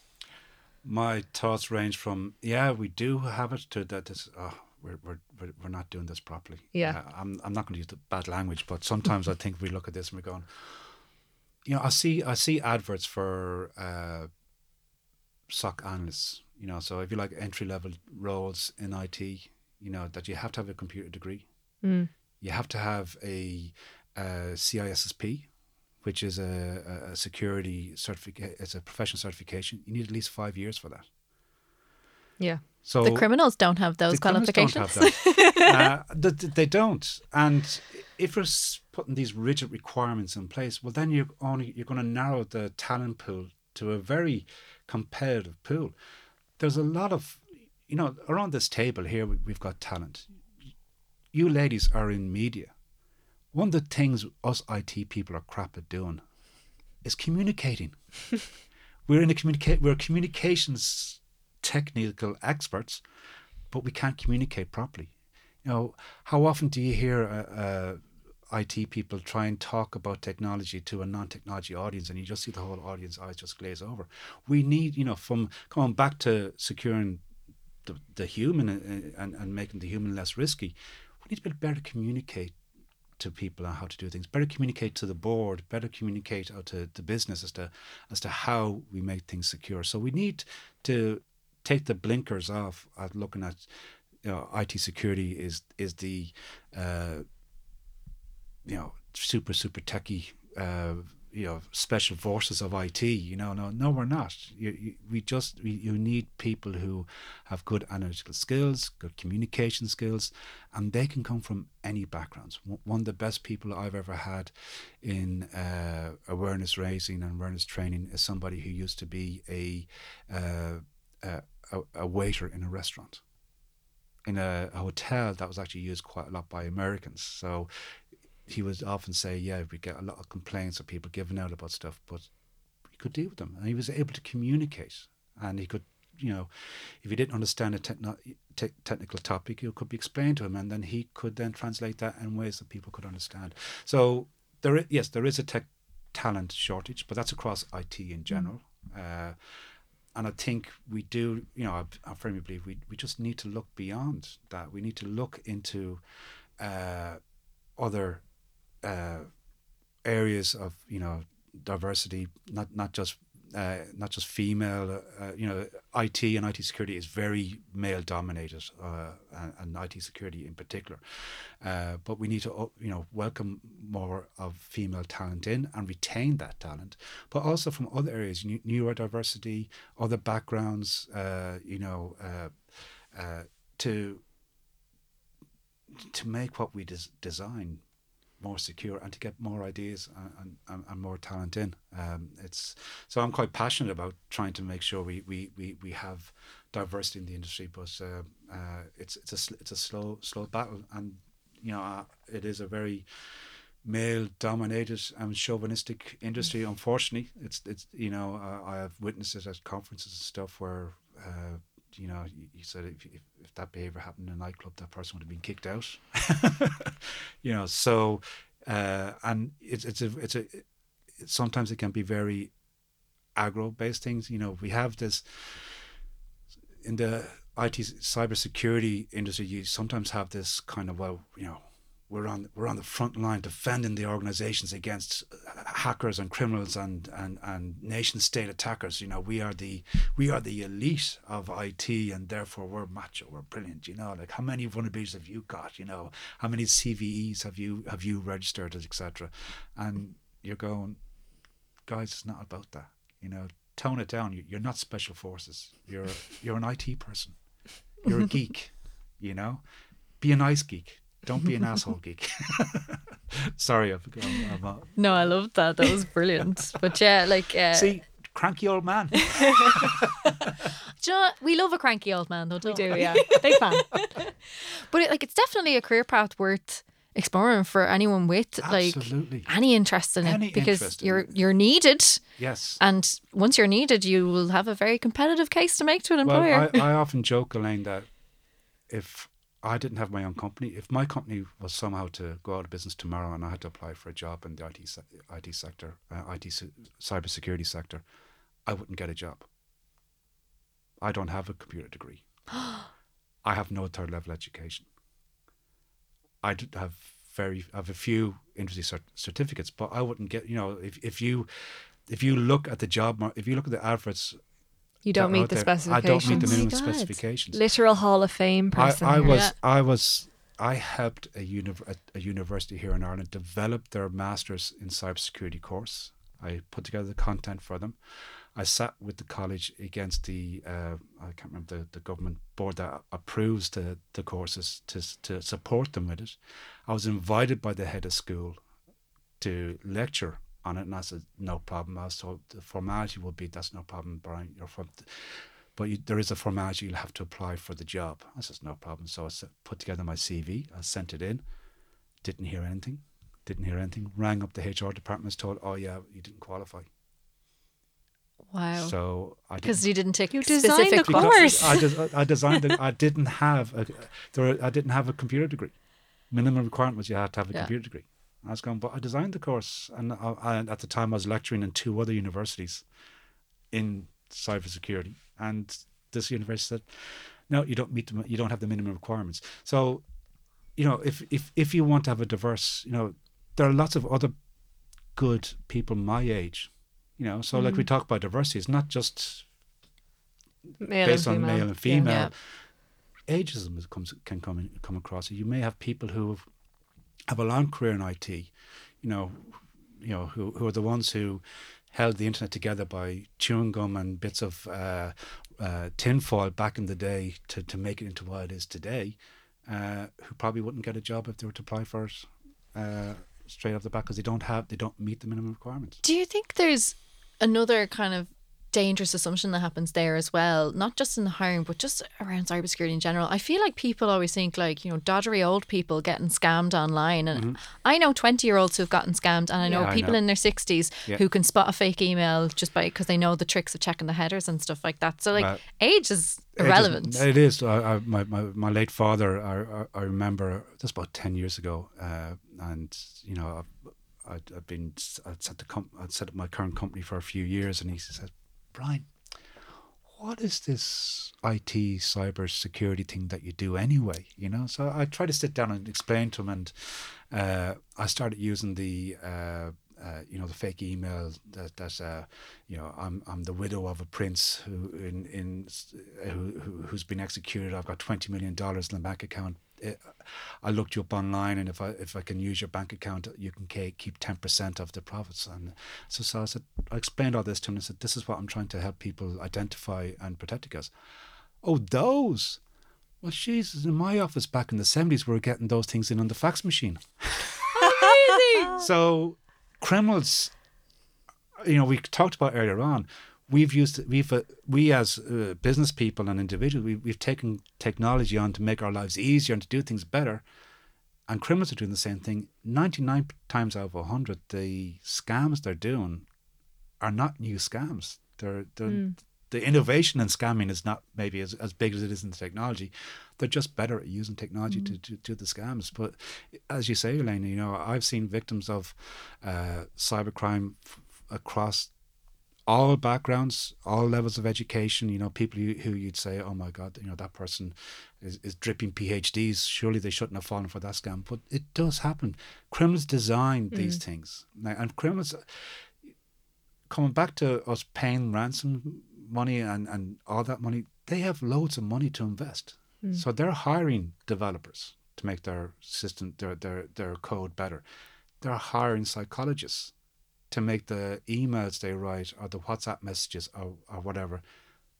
My thoughts range from yeah, we do have it to that. This, oh, we're, we're we're we're not doing this properly. Yeah. Uh, I'm I'm not going to use the bad language, but sometimes I think we look at this and we're going, you know, I see I see adverts for uh, SOC analysts. You know, so if you like entry level roles in IT, you know that you have to have a computer degree. Mm. You have to have a, uh CISSP, which is a, a- a security certificate. It's a professional certification. You need at least five years for that. Yeah. So The criminals don't have those the criminals don't qualifications. have that. uh, th- th- they don't. And if we're putting these rigid requirements in place, well, then you're only you're going to narrow the talent pool to a very competitive pool. There's a lot of you know, around this table here, we- we've got talent. You ladies are in media. One of the things us IT people are crap at doing is communicating. we're in a communicate. We're communications technical experts, but we can't communicate properly. You know, how often do you hear uh, uh, IT people try and talk about technology to a non-technology audience, and you just see the whole audience eyes just glaze over? We need, you know, from coming back to securing the, the human and, and, and making the human less risky, we need to be better communicate to people on how to do things, better communicate to the board, better communicate out to the business as to as to how we make things secure. So we need to take the blinkers off at looking at you know IT security is is the uh, you know super super techie uh, you know special forces of IT. You know, no, no, we're not. You, you, we just we, you need people who have good analytical skills, good communication skills, and they can come from any backgrounds. One of the best people I've ever had in uh, awareness raising and awareness training is somebody who used to be a uh, a, a- waiter in a restaurant in a hotel that was actually used quite a lot by Americans. So he would often say, "Yeah, we get a lot of complaints of people giving out about stuff, but he could deal with them, and he was able to communicate, and he could." You know, if he didn't understand a techno- te- technical topic, it could be explained to him, and then he could then translate that in ways that people could understand. So there, i- yes, there is a tech talent shortage, but that's across IT in general. Uh, and I think we do, you know, I, I firmly believe we, we just need to look beyond that. We need to look into uh, other uh, areas of, you know, diversity, not not just uh, not just female. Uh, you know, IT and IT security is very male dominated, uh, and, and IT security in particular. Uh, but we need to, uh, you know, welcome more of female talent in and retain that talent, but also from other areas, neu- neurodiversity, other backgrounds. Uh, you know, uh, uh, to to make what we des- design more secure and to get more ideas and, and, and more talent in. Um, it's so I'm quite passionate about trying to make sure we, we, we, we have diversity in the industry, but uh, uh, it's it's a it's a slow slow battle, and you know uh, it is a very male dominated and chauvinistic industry. Unfortunately, it's it's you know uh, I have witnessed it at conferences and stuff where. Uh, you know, you, said if, if, if that behavior happened in a nightclub, that person would have been kicked out. you know, so uh, and it's it's a it's a it, sometimes it can be very aggro based things. You know, we have this in the IT cybersecurity industry. You sometimes have this kind of well, you know, we're on we're on the front line defending the organizations against uh, hackers and criminals and and and nation state attackers. You know we are the we are the elite of IT and therefore we're macho we're brilliant you know? Like how many vulnerabilities have you got you know? How many CVEs have you have you registered etc and you're going guys it's not about that. You know tone it down. You- you're not special forces. You're you're an IT person. You're a geek you know? Be a nice geek don't be an asshole geek. Sorry, I've, I'm, I'm No, I loved that. That was brilliant. but yeah, like uh, see cranky old man. do you know what? we love a cranky old man though, don't do, we? yeah. Big fan. But it, like it's definitely a career path worth exploring for anyone with like Absolutely. any interest in Any it because interest you're it. you're needed Yes. and once you're needed you will have a very competitive case to make to an Well, employer. I, I often joke, Elaine, that if I didn't have my own company, if my company was somehow to go out of business tomorrow and I had to apply for a job in the IT se- IT sector, uh, IT se- cybersecurity sector, I wouldn't get a job. I don't have a computer degree. I have no third level education. I have very I have a few industry cert- certificates, but I wouldn't get. You know, if if you if you look at the job, mar- if you look at the adverts You don't meet the there, I don't meet the Oh minimum God. specifications. Literal Hall of Fame person. I here. was Yeah. I was I helped a, uni- a, a university here in Ireland develop their masters in cybersecurity course. I put together the content for them. I sat with the college against the uh, I can't remember the, the government board that approves the, the courses to to support them with it. I was invited by the head of school to lecture on it, and I said no problem. I was told the formality will be that's no problem, Brian. You're from but you, there is a formality you'll have to apply for the job. I says no problem. So I put together my CV. I sent it in. Didn't hear anything. Didn't hear anything. Rang up the HR department. Was told, oh yeah, you didn't qualify. Wow. So I Because you didn't take You designed specific the because course. I, des- I designed it. I didn't have a there. were- I didn't have a computer degree. Minimum requirement was you had to have a Yeah. computer degree. I was going, but I designed the course, and I, I, at the time I was lecturing in two other universities in cybersecurity, and this university said, "No, you don't meet the, you don't have the minimum requirements." So, you know, if if if you want to have a diverse, you know, there are lots of other good people my age, you know. So, like we mm-hmm. talk about diversity, it's not just Male based on female. male and female. Yeah. Ageism comes, can come in, come across. You may have people who have, have a long career in IT, you know, you know, who, who are the ones who held the internet together by chewing gum and bits of uh, uh, tinfoil back in the day to, to make it into what it is today, uh, who probably wouldn't get a job if they were to apply for it uh, straight off the bat because they don't have they don't meet the minimum requirements. Do you think there's another kind of dangerous assumption that happens there as well? Not just in the hiring, but just around cybersecurity in general. I feel like people always think like, you know, doddery old people getting scammed online. And I know 20 year olds who've gotten scammed, and I know Yeah, I people know. in their 60s Yeah. who can spot a fake email just by because they know the tricks of checking the headers and stuff like that. So, like, Right. age is irrelevant. It is. I, I, my, my, my late father, I, I, I remember just about 10 years ago, uh, and, you know, I've, I'd, I'd been, I'd set, the com- I'd set up my current company for a few years, and he said, Brian, what is this IT cyber security thing that you do anyway? You know, so I try to sit down and explain to him, and uh, I started using the, uh, uh, you know, the fake email that that uh, you know, I'm I'm the widow of a prince who in in who, who who's been executed. I've got twenty million dollars in the bank account. It, I looked you up online, and if I if I can use your bank account, you can ca- keep ten percent of the profits. And so, so I said, I explained all this to him. and I said, this is what I'm trying to help people identify and protect against. Oh, those. Well, Jesus, in my office back in the 70s, we were getting those things in on the fax machine. So, criminals, you know, we talked about earlier on, we've used, we've, uh, we as uh, business people and individuals, we, we've taken technology on to make our lives easier and to do things better. And criminals are doing the same thing. 99 times out of 100, the scams they're doing are not new scams. They're, they're the innovation in scamming is not maybe as, as big as it is in the technology. They're just better at using technology to, to do the scams. But as you say, Elaine, you know, I've seen victims of uh, cybercrime f- across all backgrounds, all levels of education. You know, people who, who you'd say, "Oh my God, you know that person is, is dripping PhDs. Surely they shouldn't have fallen for that scam." But it does happen. Criminals design hmm. these things, Now, and criminals coming back to us paying ransom money and, and all that money, they have loads of money to invest. Hmm. So they're hiring developers to make their system, their, their, their code better. They're hiring psychologists to make the emails they write or the WhatsApp messages or, or whatever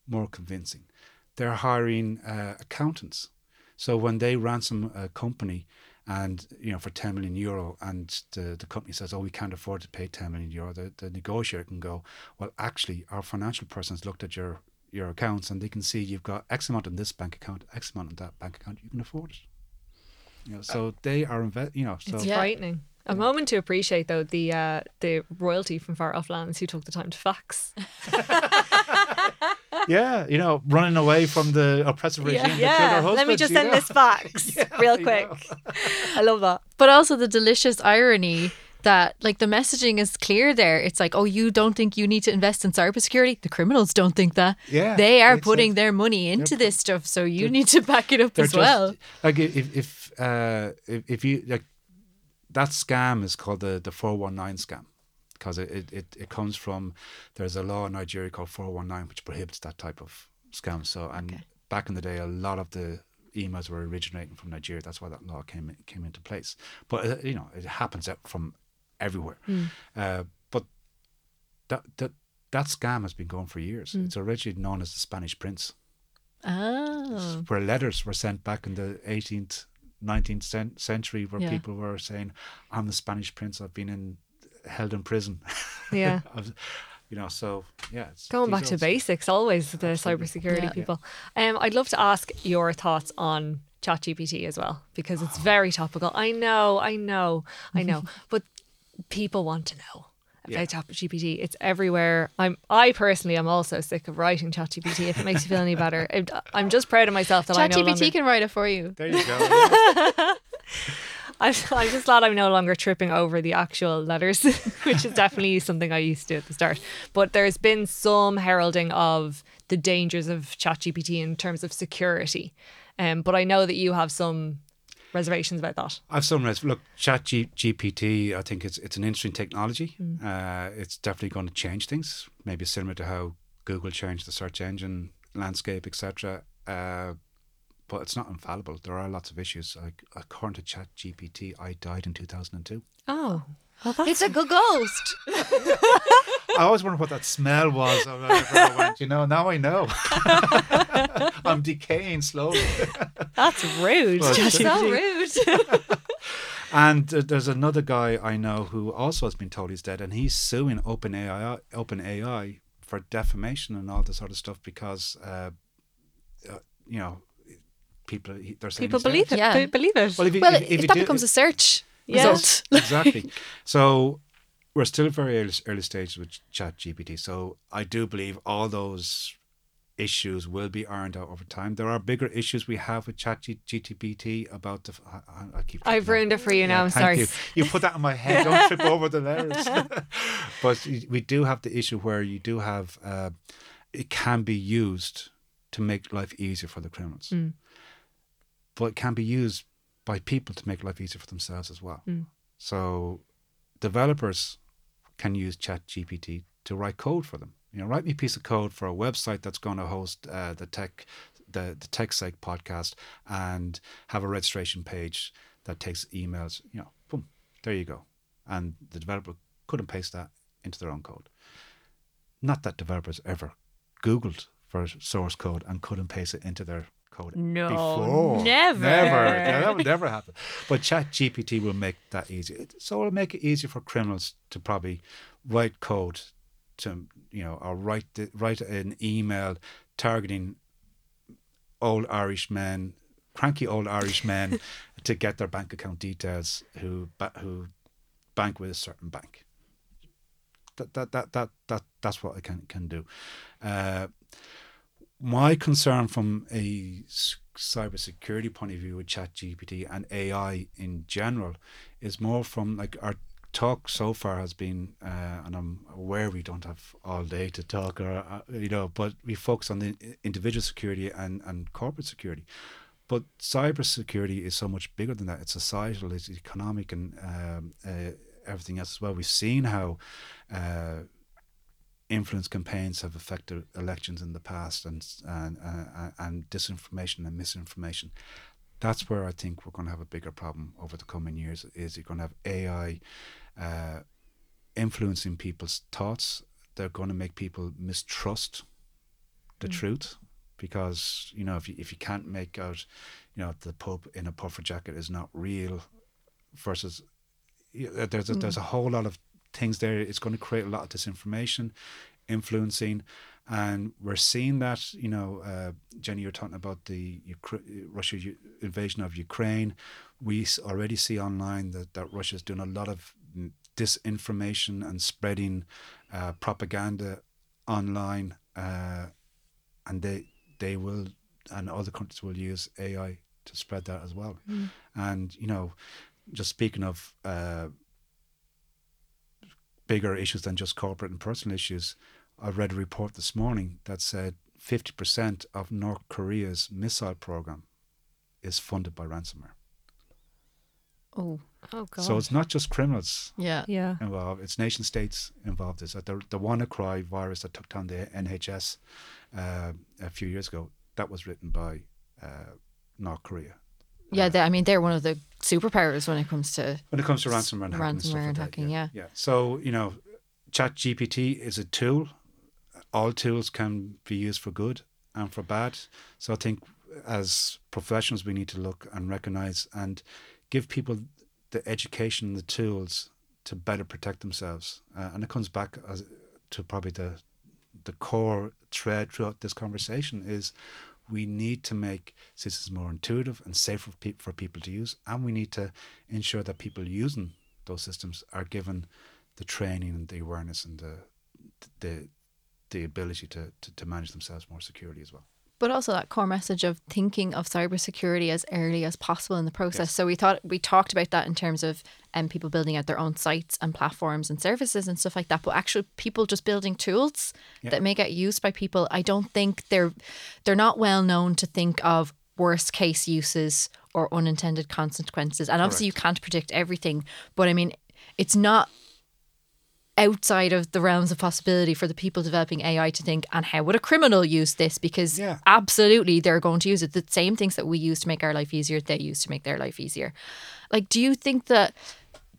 more convincing. They're hiring uh, accountants. So when they ransom a company and you know for 10 million euro and the, the company says oh we can't afford to pay 10 million euro the, the negotiator can go well actually our financial person's looked at your your accounts and they can see you've got x amount in this bank account x amount in that bank account you can afford it you know so they are invest you know so It's Yeah. frightening. A moment to appreciate though the uh, the royalty from far off lands who took the time to fax. yeah you know running away from the oppressive regime that killed yeah. their Let me just send know. this fax real quick. I love that. But also the delicious irony that like the messaging is clear there. It's like, oh, you don't think you need to invest in cybersecurity? The criminals don't think that. Yeah, They are putting like- their money into this stuff, so you need to back it up as just- well. Like if if uh, if, if you like that scam is called the the four one nine scam because it, it, it, comes from there's a law in Nigeria called four one nine which prohibits that type of scam. So and Okay. back in the day, a lot of the emails were originating from Nigeria. That's why that law came came into place. But uh, you know, it happens from everywhere. Uh, but that that that scam has been going for years. It's originally known as the Spanish Prince Oh. where letters were sent back in the 18th, 19th century, where Yeah. people were saying, "I'm the Spanish prince. I've been in held in prison." Yeah. You know, so yeah. It's Going back to basics, always the cybersecurity Yeah. people. Um, I'd love to ask your thoughts on ChatGPT as well because it's very topical. I know, I know, I know, but people want to know about ChatGPT. It's everywhere. I'm, I personally, am also sick of writing ChatGPT. If it makes you feel any better, It- I'm just proud of myself that I no ChatGPT longer. can write it for you. There you go. I'm, I'm just glad I'm no longer tripping over the actual letters, which is definitely something I used to at the start. But there's been some heralding of the dangers of ChatGPT in terms of security. Um, but I know that you have some reservations about that. I've some res- look. Chat G- GPT. I think it's it's an interesting technology. Uh, it's definitely going to change things. Maybe similar to how Google changed the search engine landscape, etc. Uh, but it's not infallible. There are lots of issues. Like according to Chat GPT, I died in two thousand and two. Oh, well, that's It's a good ghost. I always wondered what that smell was. I went, you know, now I know. I'm decaying slowly. that's rude. Well, ChatGPT. so rude. And uh, there's another guy I know who also has been told he's dead, and he's suing OpenAI, OpenAI for defamation and all this sort of stuff because, uh, uh, you know, people they're saying People he's dead. believe it. Yeah. They believe it. Well, if you, well, if, if, if you that do- becomes a search Yeah. result. exactly. So we're still very early, early stages with Chat GPT. So I do believe all those issues will be ironed out over time. There are bigger issues we have with Chat G- GTPT about the. I, I- I keep. I've ruined it for you now. I'm thank sorry. You. you put that in my head. Don't trip over the letters. but we do have the issue where you do have. Uh, it can be used to make life easier for the criminals, Mm. but it can be used by people to make life easier for themselves as well. Mm. So developers can use Chat GPT to write code for them. You know, write me a piece of code for a website that's going to host uh, the tech, the the Tech's Sake podcast, and have a registration page that takes emails. You know, boom, there you go. And the developer could and paste that into their own code. Not that developers ever Googled for source code and could and paste it into their code No, before. never. Never. Yeah, that would never happen. But Chat GPT will make that easy. So it'll make it easier for criminals to probably write code to you know, or write the, write an email targeting old Irish men, cranky old Irish men, to get their bank account details who who bank with a certain bank. That that that that, that that's what it can can do. Uh, my concern from a cybersecurity point of view with ChatGPT and AI in general is more from like our talk so far has been, uh, and I'm aware we don't have all day to talk, or uh, you know, but we focus on the individual security and and corporate security. But cybersecurity is so much bigger than that. It's societal, it's economic, and um, uh, everything else as well. We've seen how uh, influence campaigns have affected elections in the past, and and uh, and disinformation and misinformation. That's where I think we're going to have a bigger problem over the coming years. Is you're going to have AI uh, influencing people's thoughts. They're going to make people mistrust the truth because you know if you if you can't make out you know the Pope in a puffer jacket is not real versus you know, there's a, there's a whole lot of things there. It's going to create a lot of disinformation, influencing, and we're seeing that. You know, uh, Jenny, you're talking about the Ukra- Russia u- invasion of Ukraine. We already see online that that Russia's doing a lot of mm, disinformation and spreading uh, propaganda online, uh, and they they will and other countries will use AI to spread that as well. And you know, just speaking of uh, bigger issues than just corporate and personal issues, I read a report this morning that said 50% of North Korea's missile program is funded by ransomware. Oh, Oh god. So it's not just criminals yeah. yeah. involved; it's nation states involved. Is that the the WannaCry virus that took down the NHS uh, a few years ago? That was written by uh, North Korea. Yeah, they, I mean, they're one of the superpowers when it comes to. When it comes to ransomware and hacking, Ransomware like and that, hacking, yeah. yeah. So you know, Chat GPT is a tool. All tools can be used for good and for bad. So I think as professionals, we need to look and recognize and give people the education, the tools to better protect themselves. Uh, and it comes back as to probably the the core thread throughout this conversation is we need to make systems more intuitive and safer for, pe- for people to use, and we need to ensure that people using those systems are given the training and the awareness and the the the ability to, to, to manage themselves more securely as well. But also that core message of thinking of cybersecurity as early as possible in the process. Yes. So we thought we talked about that in terms of um, people building out their own sites and platforms and services and stuff like that. But actually, people just building tools Yeah. that may get used by people. I don't think they're they're not well known to think of worst case uses or unintended consequences. And obviously, you can't predict everything. But I mean, it's not outside of the realms of possibility for the people developing AI to think, and how would a criminal use this? Because Yeah. absolutely they're going to use it. The same things that we use to make our life easier, they use to make their life easier. Like, do you think that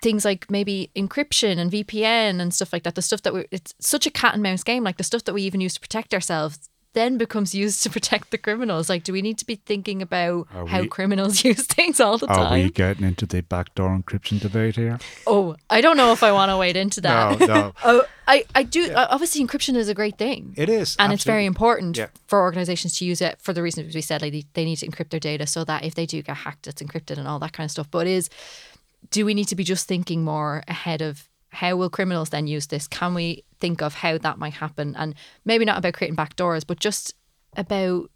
things like maybe encryption and VPN and stuff like that, the stuff that we it's such a cat and mouse game, like the stuff that we even use to protect ourselves. Then becomes used to protect the criminals. Like, do we need to be thinking about Are how criminals use things all the time? Are we getting into the backdoor encryption debate here? Oh, I don't know if I want to wade into that. No, no. oh, I, I do. Obviously, encryption is a great thing. It is, and it's very important Yeah. for organizations to use it for the reasons we said. Like they- they need to encrypt their data so that if they do get hacked, it's encrypted and all that kind of stuff. But is do we need to be just thinking more ahead of how will criminals then use this? Can we think of how that might happen? And maybe not about creating backdoors, but just about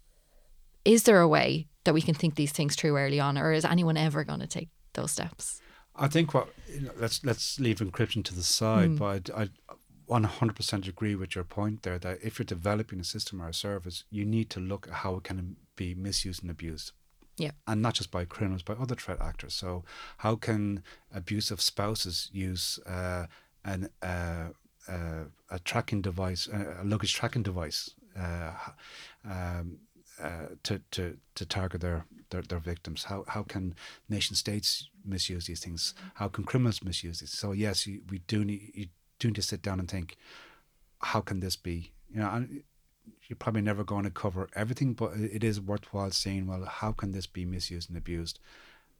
is there a way that we can think these things through early on, or is anyone ever going to take those steps? I think what you know, let's let's leave encryption to the side, hmm. but I, I 100% agree with your point there that if you're developing a system or a service, you need to look at how it can be misused and abused. Yeah. And not just by criminals, by other threat actors. So, how can abusive spouses use uh, an uh, uh, a tracking device, a luggage tracking device, uh, um, uh, to, to, to target their, their, their victims? How, how can nation states misuse these things? How can criminals misuse these? So yes, you, we do need you do need to sit down and think, how can this be? You know, and you're probably never going to cover everything, but it is worthwhile saying, well, how can this be misused and abused,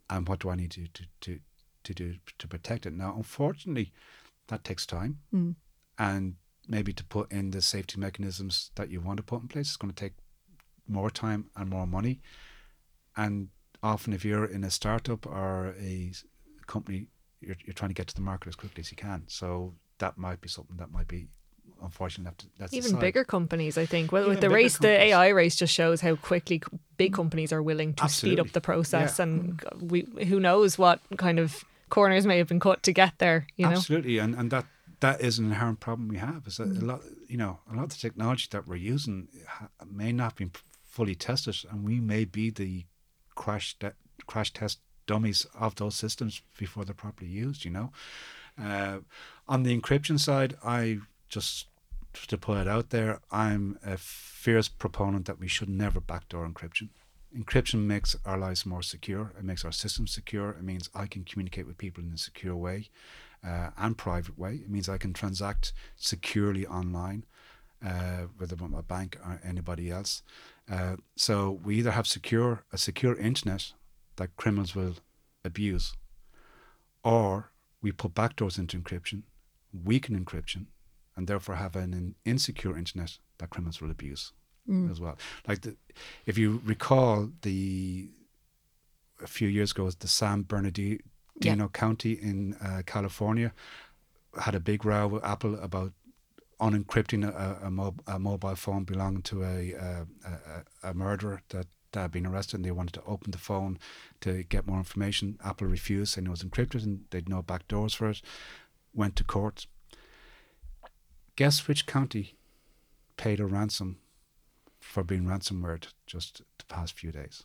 and what do I need to to to, to do to protect it? Now, unfortunately, that takes time, hmm. and maybe to put in the safety mechanisms that you want to put in place is going to take more time and more money. And often, if you're in a startup or a company, you're, you're trying to get to the market as quickly as you can. So that might be something that might be, unfortunately. That's Even bigger companies, I think. Well, with the race, the. AI race just shows how quickly big companies are willing to speed up the process, Yeah. and we who knows what kind of corners may have been cut to get there. You know, Absolutely, and and that that is an inherent problem we have. Is that Mm. a lot, you know, a lot of the technology that we're using may not be fully tested, and we may be the crash de- crash test dummies of those systems before they're properly used. You know, uh, on the encryption side, I just to put it out there, I'm a fierce proponent that we should never backdoor encryption. Encryption makes our lives more secure. It makes our systems secure. It means I can communicate with people in a secure way uh, and private way. It means I can transact securely online, uh, whether with my bank or anybody else. Uh, so we either have secure a secure internet that criminals will abuse, or we put backdoors into encryption, weaken encryption, and therefore have an, insecure internet that criminals will abuse as well. Like the, if you recall the a few years ago, the San Bernardino Yeah. County in uh, California had a big row with Apple about unencrypting a, a, mob, a mobile phone belonging to a, a, a, a murderer that, that had been arrested and they wanted to open the phone to get more information. Apple refused, saying it was encrypted and they'd no back doors for it. Went to court. Guess which county paid a ransom for being ransomware just the past few days?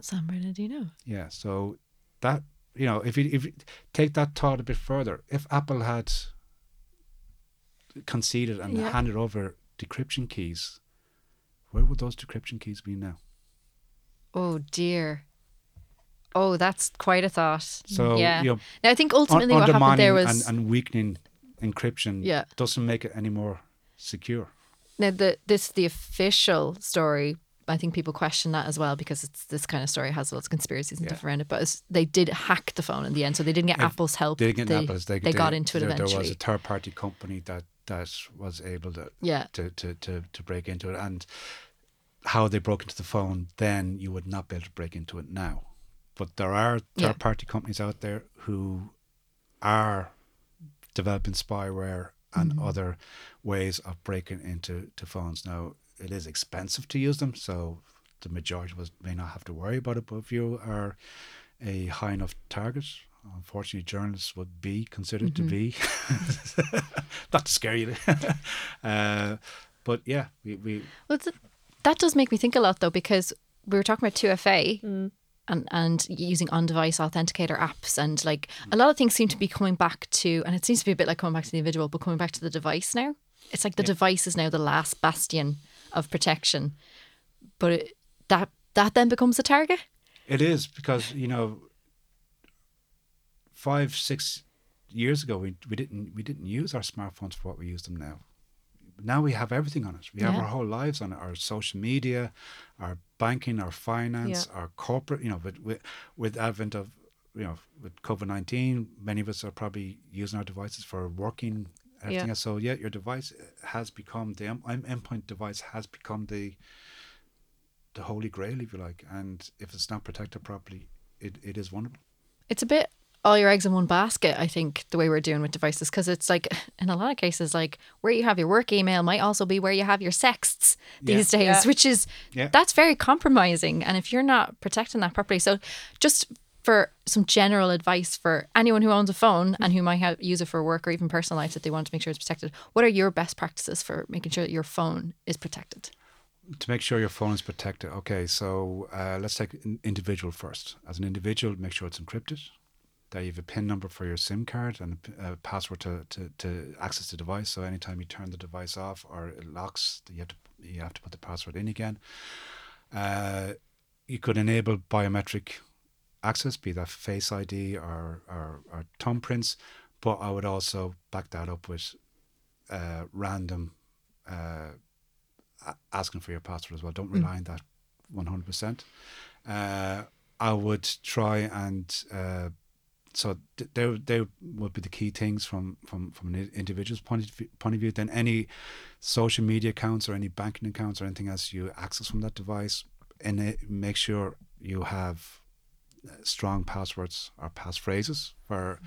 San Bernardino. Yeah, so that you know, if you if you take that thought a bit further, if Apple had conceded and Yeah. handed over decryption keys, where would those decryption keys be now? Oh dear. Oh, that's quite a thought. So yeah. you know, now I think ultimately what happened there was and, and weakening encryption Yeah. doesn't make it any more secure. now the this the official story. I think people question that as well because it's this kind of story has lots of conspiracies and Yeah. stuff around it. But it's, they did hack the phone in the end, so they didn't get If Apple's help. They didn't get they, Apple's. They, they got into it there, eventually. There was a third party company that that was able to Yeah. to, to, to, to break into it and how they broke into the phone then you would not be able to break into it now but there are Yeah. third party companies out there who are developing spyware and Mm-hmm. other ways of breaking into to phones. Now it is expensive to use them so the majority of us may not have to worry about it but if you are a high enough target unfortunately journalists would be considered to be not to scare you. Uh, but yeah we, we Well, that does make me think a lot though, because we were talking about 2FA and, and using on device authenticator apps. And like a lot of things seem to be coming back to, and it seems to be a bit like coming back to the individual, but coming back to the device now. It's like the device is now the last bastion of protection. But it, that that then becomes a target. It is because you know, five six years ago we, we didn't we didn't use our smartphones for what we use them now. Now we have everything on it. We have our whole lives on it. Our social media, our banking, our finance, our corporate. You know, with with, with advent of you know with COVID nineteen, many of us are probably using our devices for working. Everything Yeah. else. So yeah, your device has become the end, endpoint device has become the the holy grail, if you like. And if it's not protected properly, it, it is vulnerable. It's a bit all your eggs in one basket, I think, the way we're doing with devices. Because it's like, in a lot of cases, like where you have your work email might also be where you have your sexts these days, Yeah. which is, Yeah. that's very compromising. And if you're not protecting that properly, so just for some general advice for anyone who owns a phone and who might have, use it for work or even personal life that they want to make sure it's protected, what are your best practices for making sure that your phone is protected? To make sure your phone is protected. Okay, so uh, let's take an individual first. As an individual, make sure it's encrypted. That you have a PIN number for your SIM card and a password to, to, to access the device. So anytime you turn the device off or it locks, you have to you have to put the password in again. Uh, you could enable biometric access, be that Face ID or, or, or thumbprints, but I would also back that up with uh, random uh, asking for your password as well. Don't rely on that 100%. Uh, I would try and uh, so th- there there would be the key things from from from an individual's point of view, point of view. Then any social media accounts or any banking accounts or anything else you access from that device, and make sure you have uh, strong passwords or passphrases for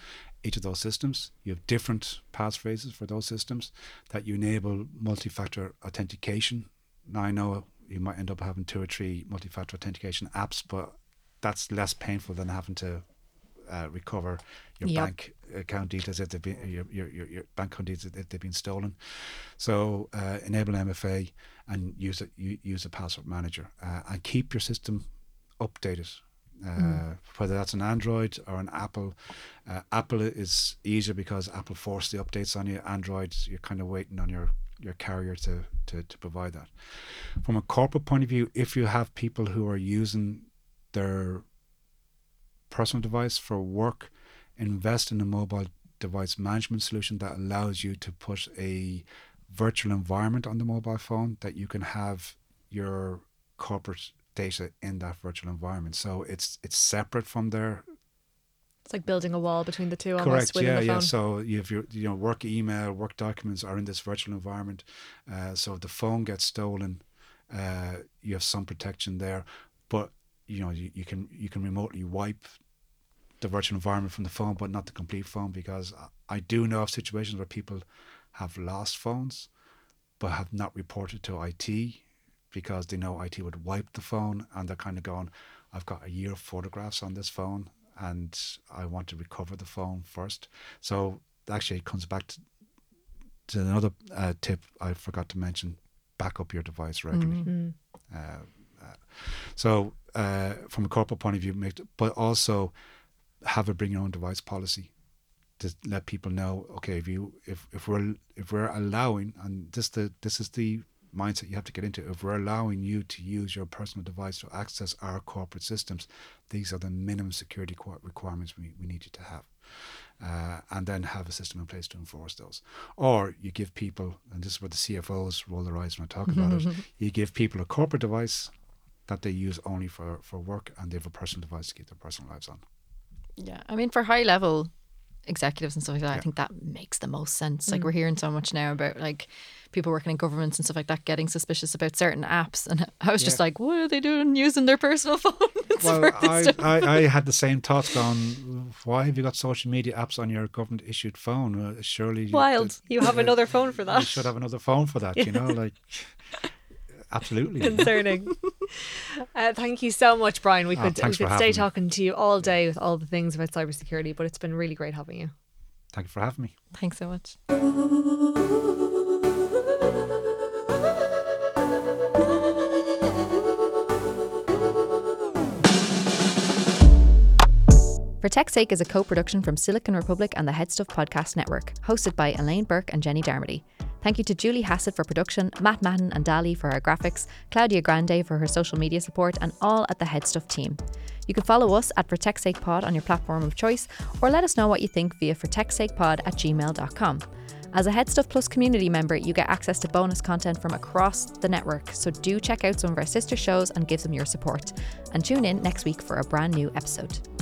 each of those systems. You have different passphrases for those systems that you enable multi-factor authentication. Now I know you might end up having two or three multi-factor authentication apps, but that's less painful than having to uh, recover your Yep. bank account details if they've been your, your, your, your bank account details if they've been stolen. So uh, enable MFA and use it. Use a password manager uh, and keep your system updated. Uh, Whether that's an Android or an Apple, uh, Apple is easier because Apple force the updates on you. Android, you're kind of waiting on your your carrier to, to to provide that. From a corporate point of view, if you have people who are using their personal device for work, invest in a mobile device management solution that allows you to put a virtual environment on the mobile phone that you can have your corporate data in that virtual environment. So it's it's separate from their It's like building a wall between the two correct. Yeah, the phone. yeah. So you have your you know work email, work documents are in this virtual environment. Uh, so if the phone gets stolen, uh, you have some protection there. But you know you, you can you can remotely wipe the virtual environment from the phone, but not the complete phone because I- do know of situations where people have lost phones, but have not reported to IT because they know IT would wipe the phone and they're kind of going, I've got a year of photographs on this phone and I want to recover the phone first. So actually, it comes back to, to another uh, tip I forgot to mention back up your device regularly. Mm. Uh, uh, so, uh, from a corporate point of view, but also have a bring your own device policy to let people know. Okay, if you if, if we're if we're allowing, and this the this is the mindset you have to get into. If we're allowing you to use your personal device to access our corporate systems, these are the minimum security requirements we, we need you to have. Uh, and then have a system in place to enforce those. Or you give people, and this is where the CFOs roll their eyes when I talk about it, you give people a corporate device that they use only for, for work and they have a personal device to keep their personal lives on. Yeah, I mean, for high level executives and stuff like that, I think that makes the most sense. Like we're hearing so much now about like people working in governments and stuff like that getting suspicious about certain apps, and I was just like, what are they doing using their personal phone? Well, I. I, I had the same thoughts going, why have you got social media apps on your government issued phone? Uh, surely you, Wild. You have another phone for that. you that. should have another phone for that, you know, like absolutely. Concerning. uh, thank you so much, Brian. We Oh, could we could having stay me. talking to you all day with all the things about cybersecurity, but it's been really great having you. Thank you for having me. Thanks so much. For Tech's Sake is a co production from Silicon Republic and the HeadStuff Podcast Network, hosted by Elaine Burke and Jenny Darmody. Thank you to Julie Hassett for production, Matt Madden and Dali for our graphics, Claudia Grande for her social media support, and all at the HeadStuff team. You can follow us at For Tech's Sake Pod on your platform of choice, or let us know what you think via For Tech's Sake Pod at gmail.com. As a HeadStuff Plus community member, you get access to bonus content from across the network, so do check out some of our sister shows and give them your support. And tune in next week for a brand new episode.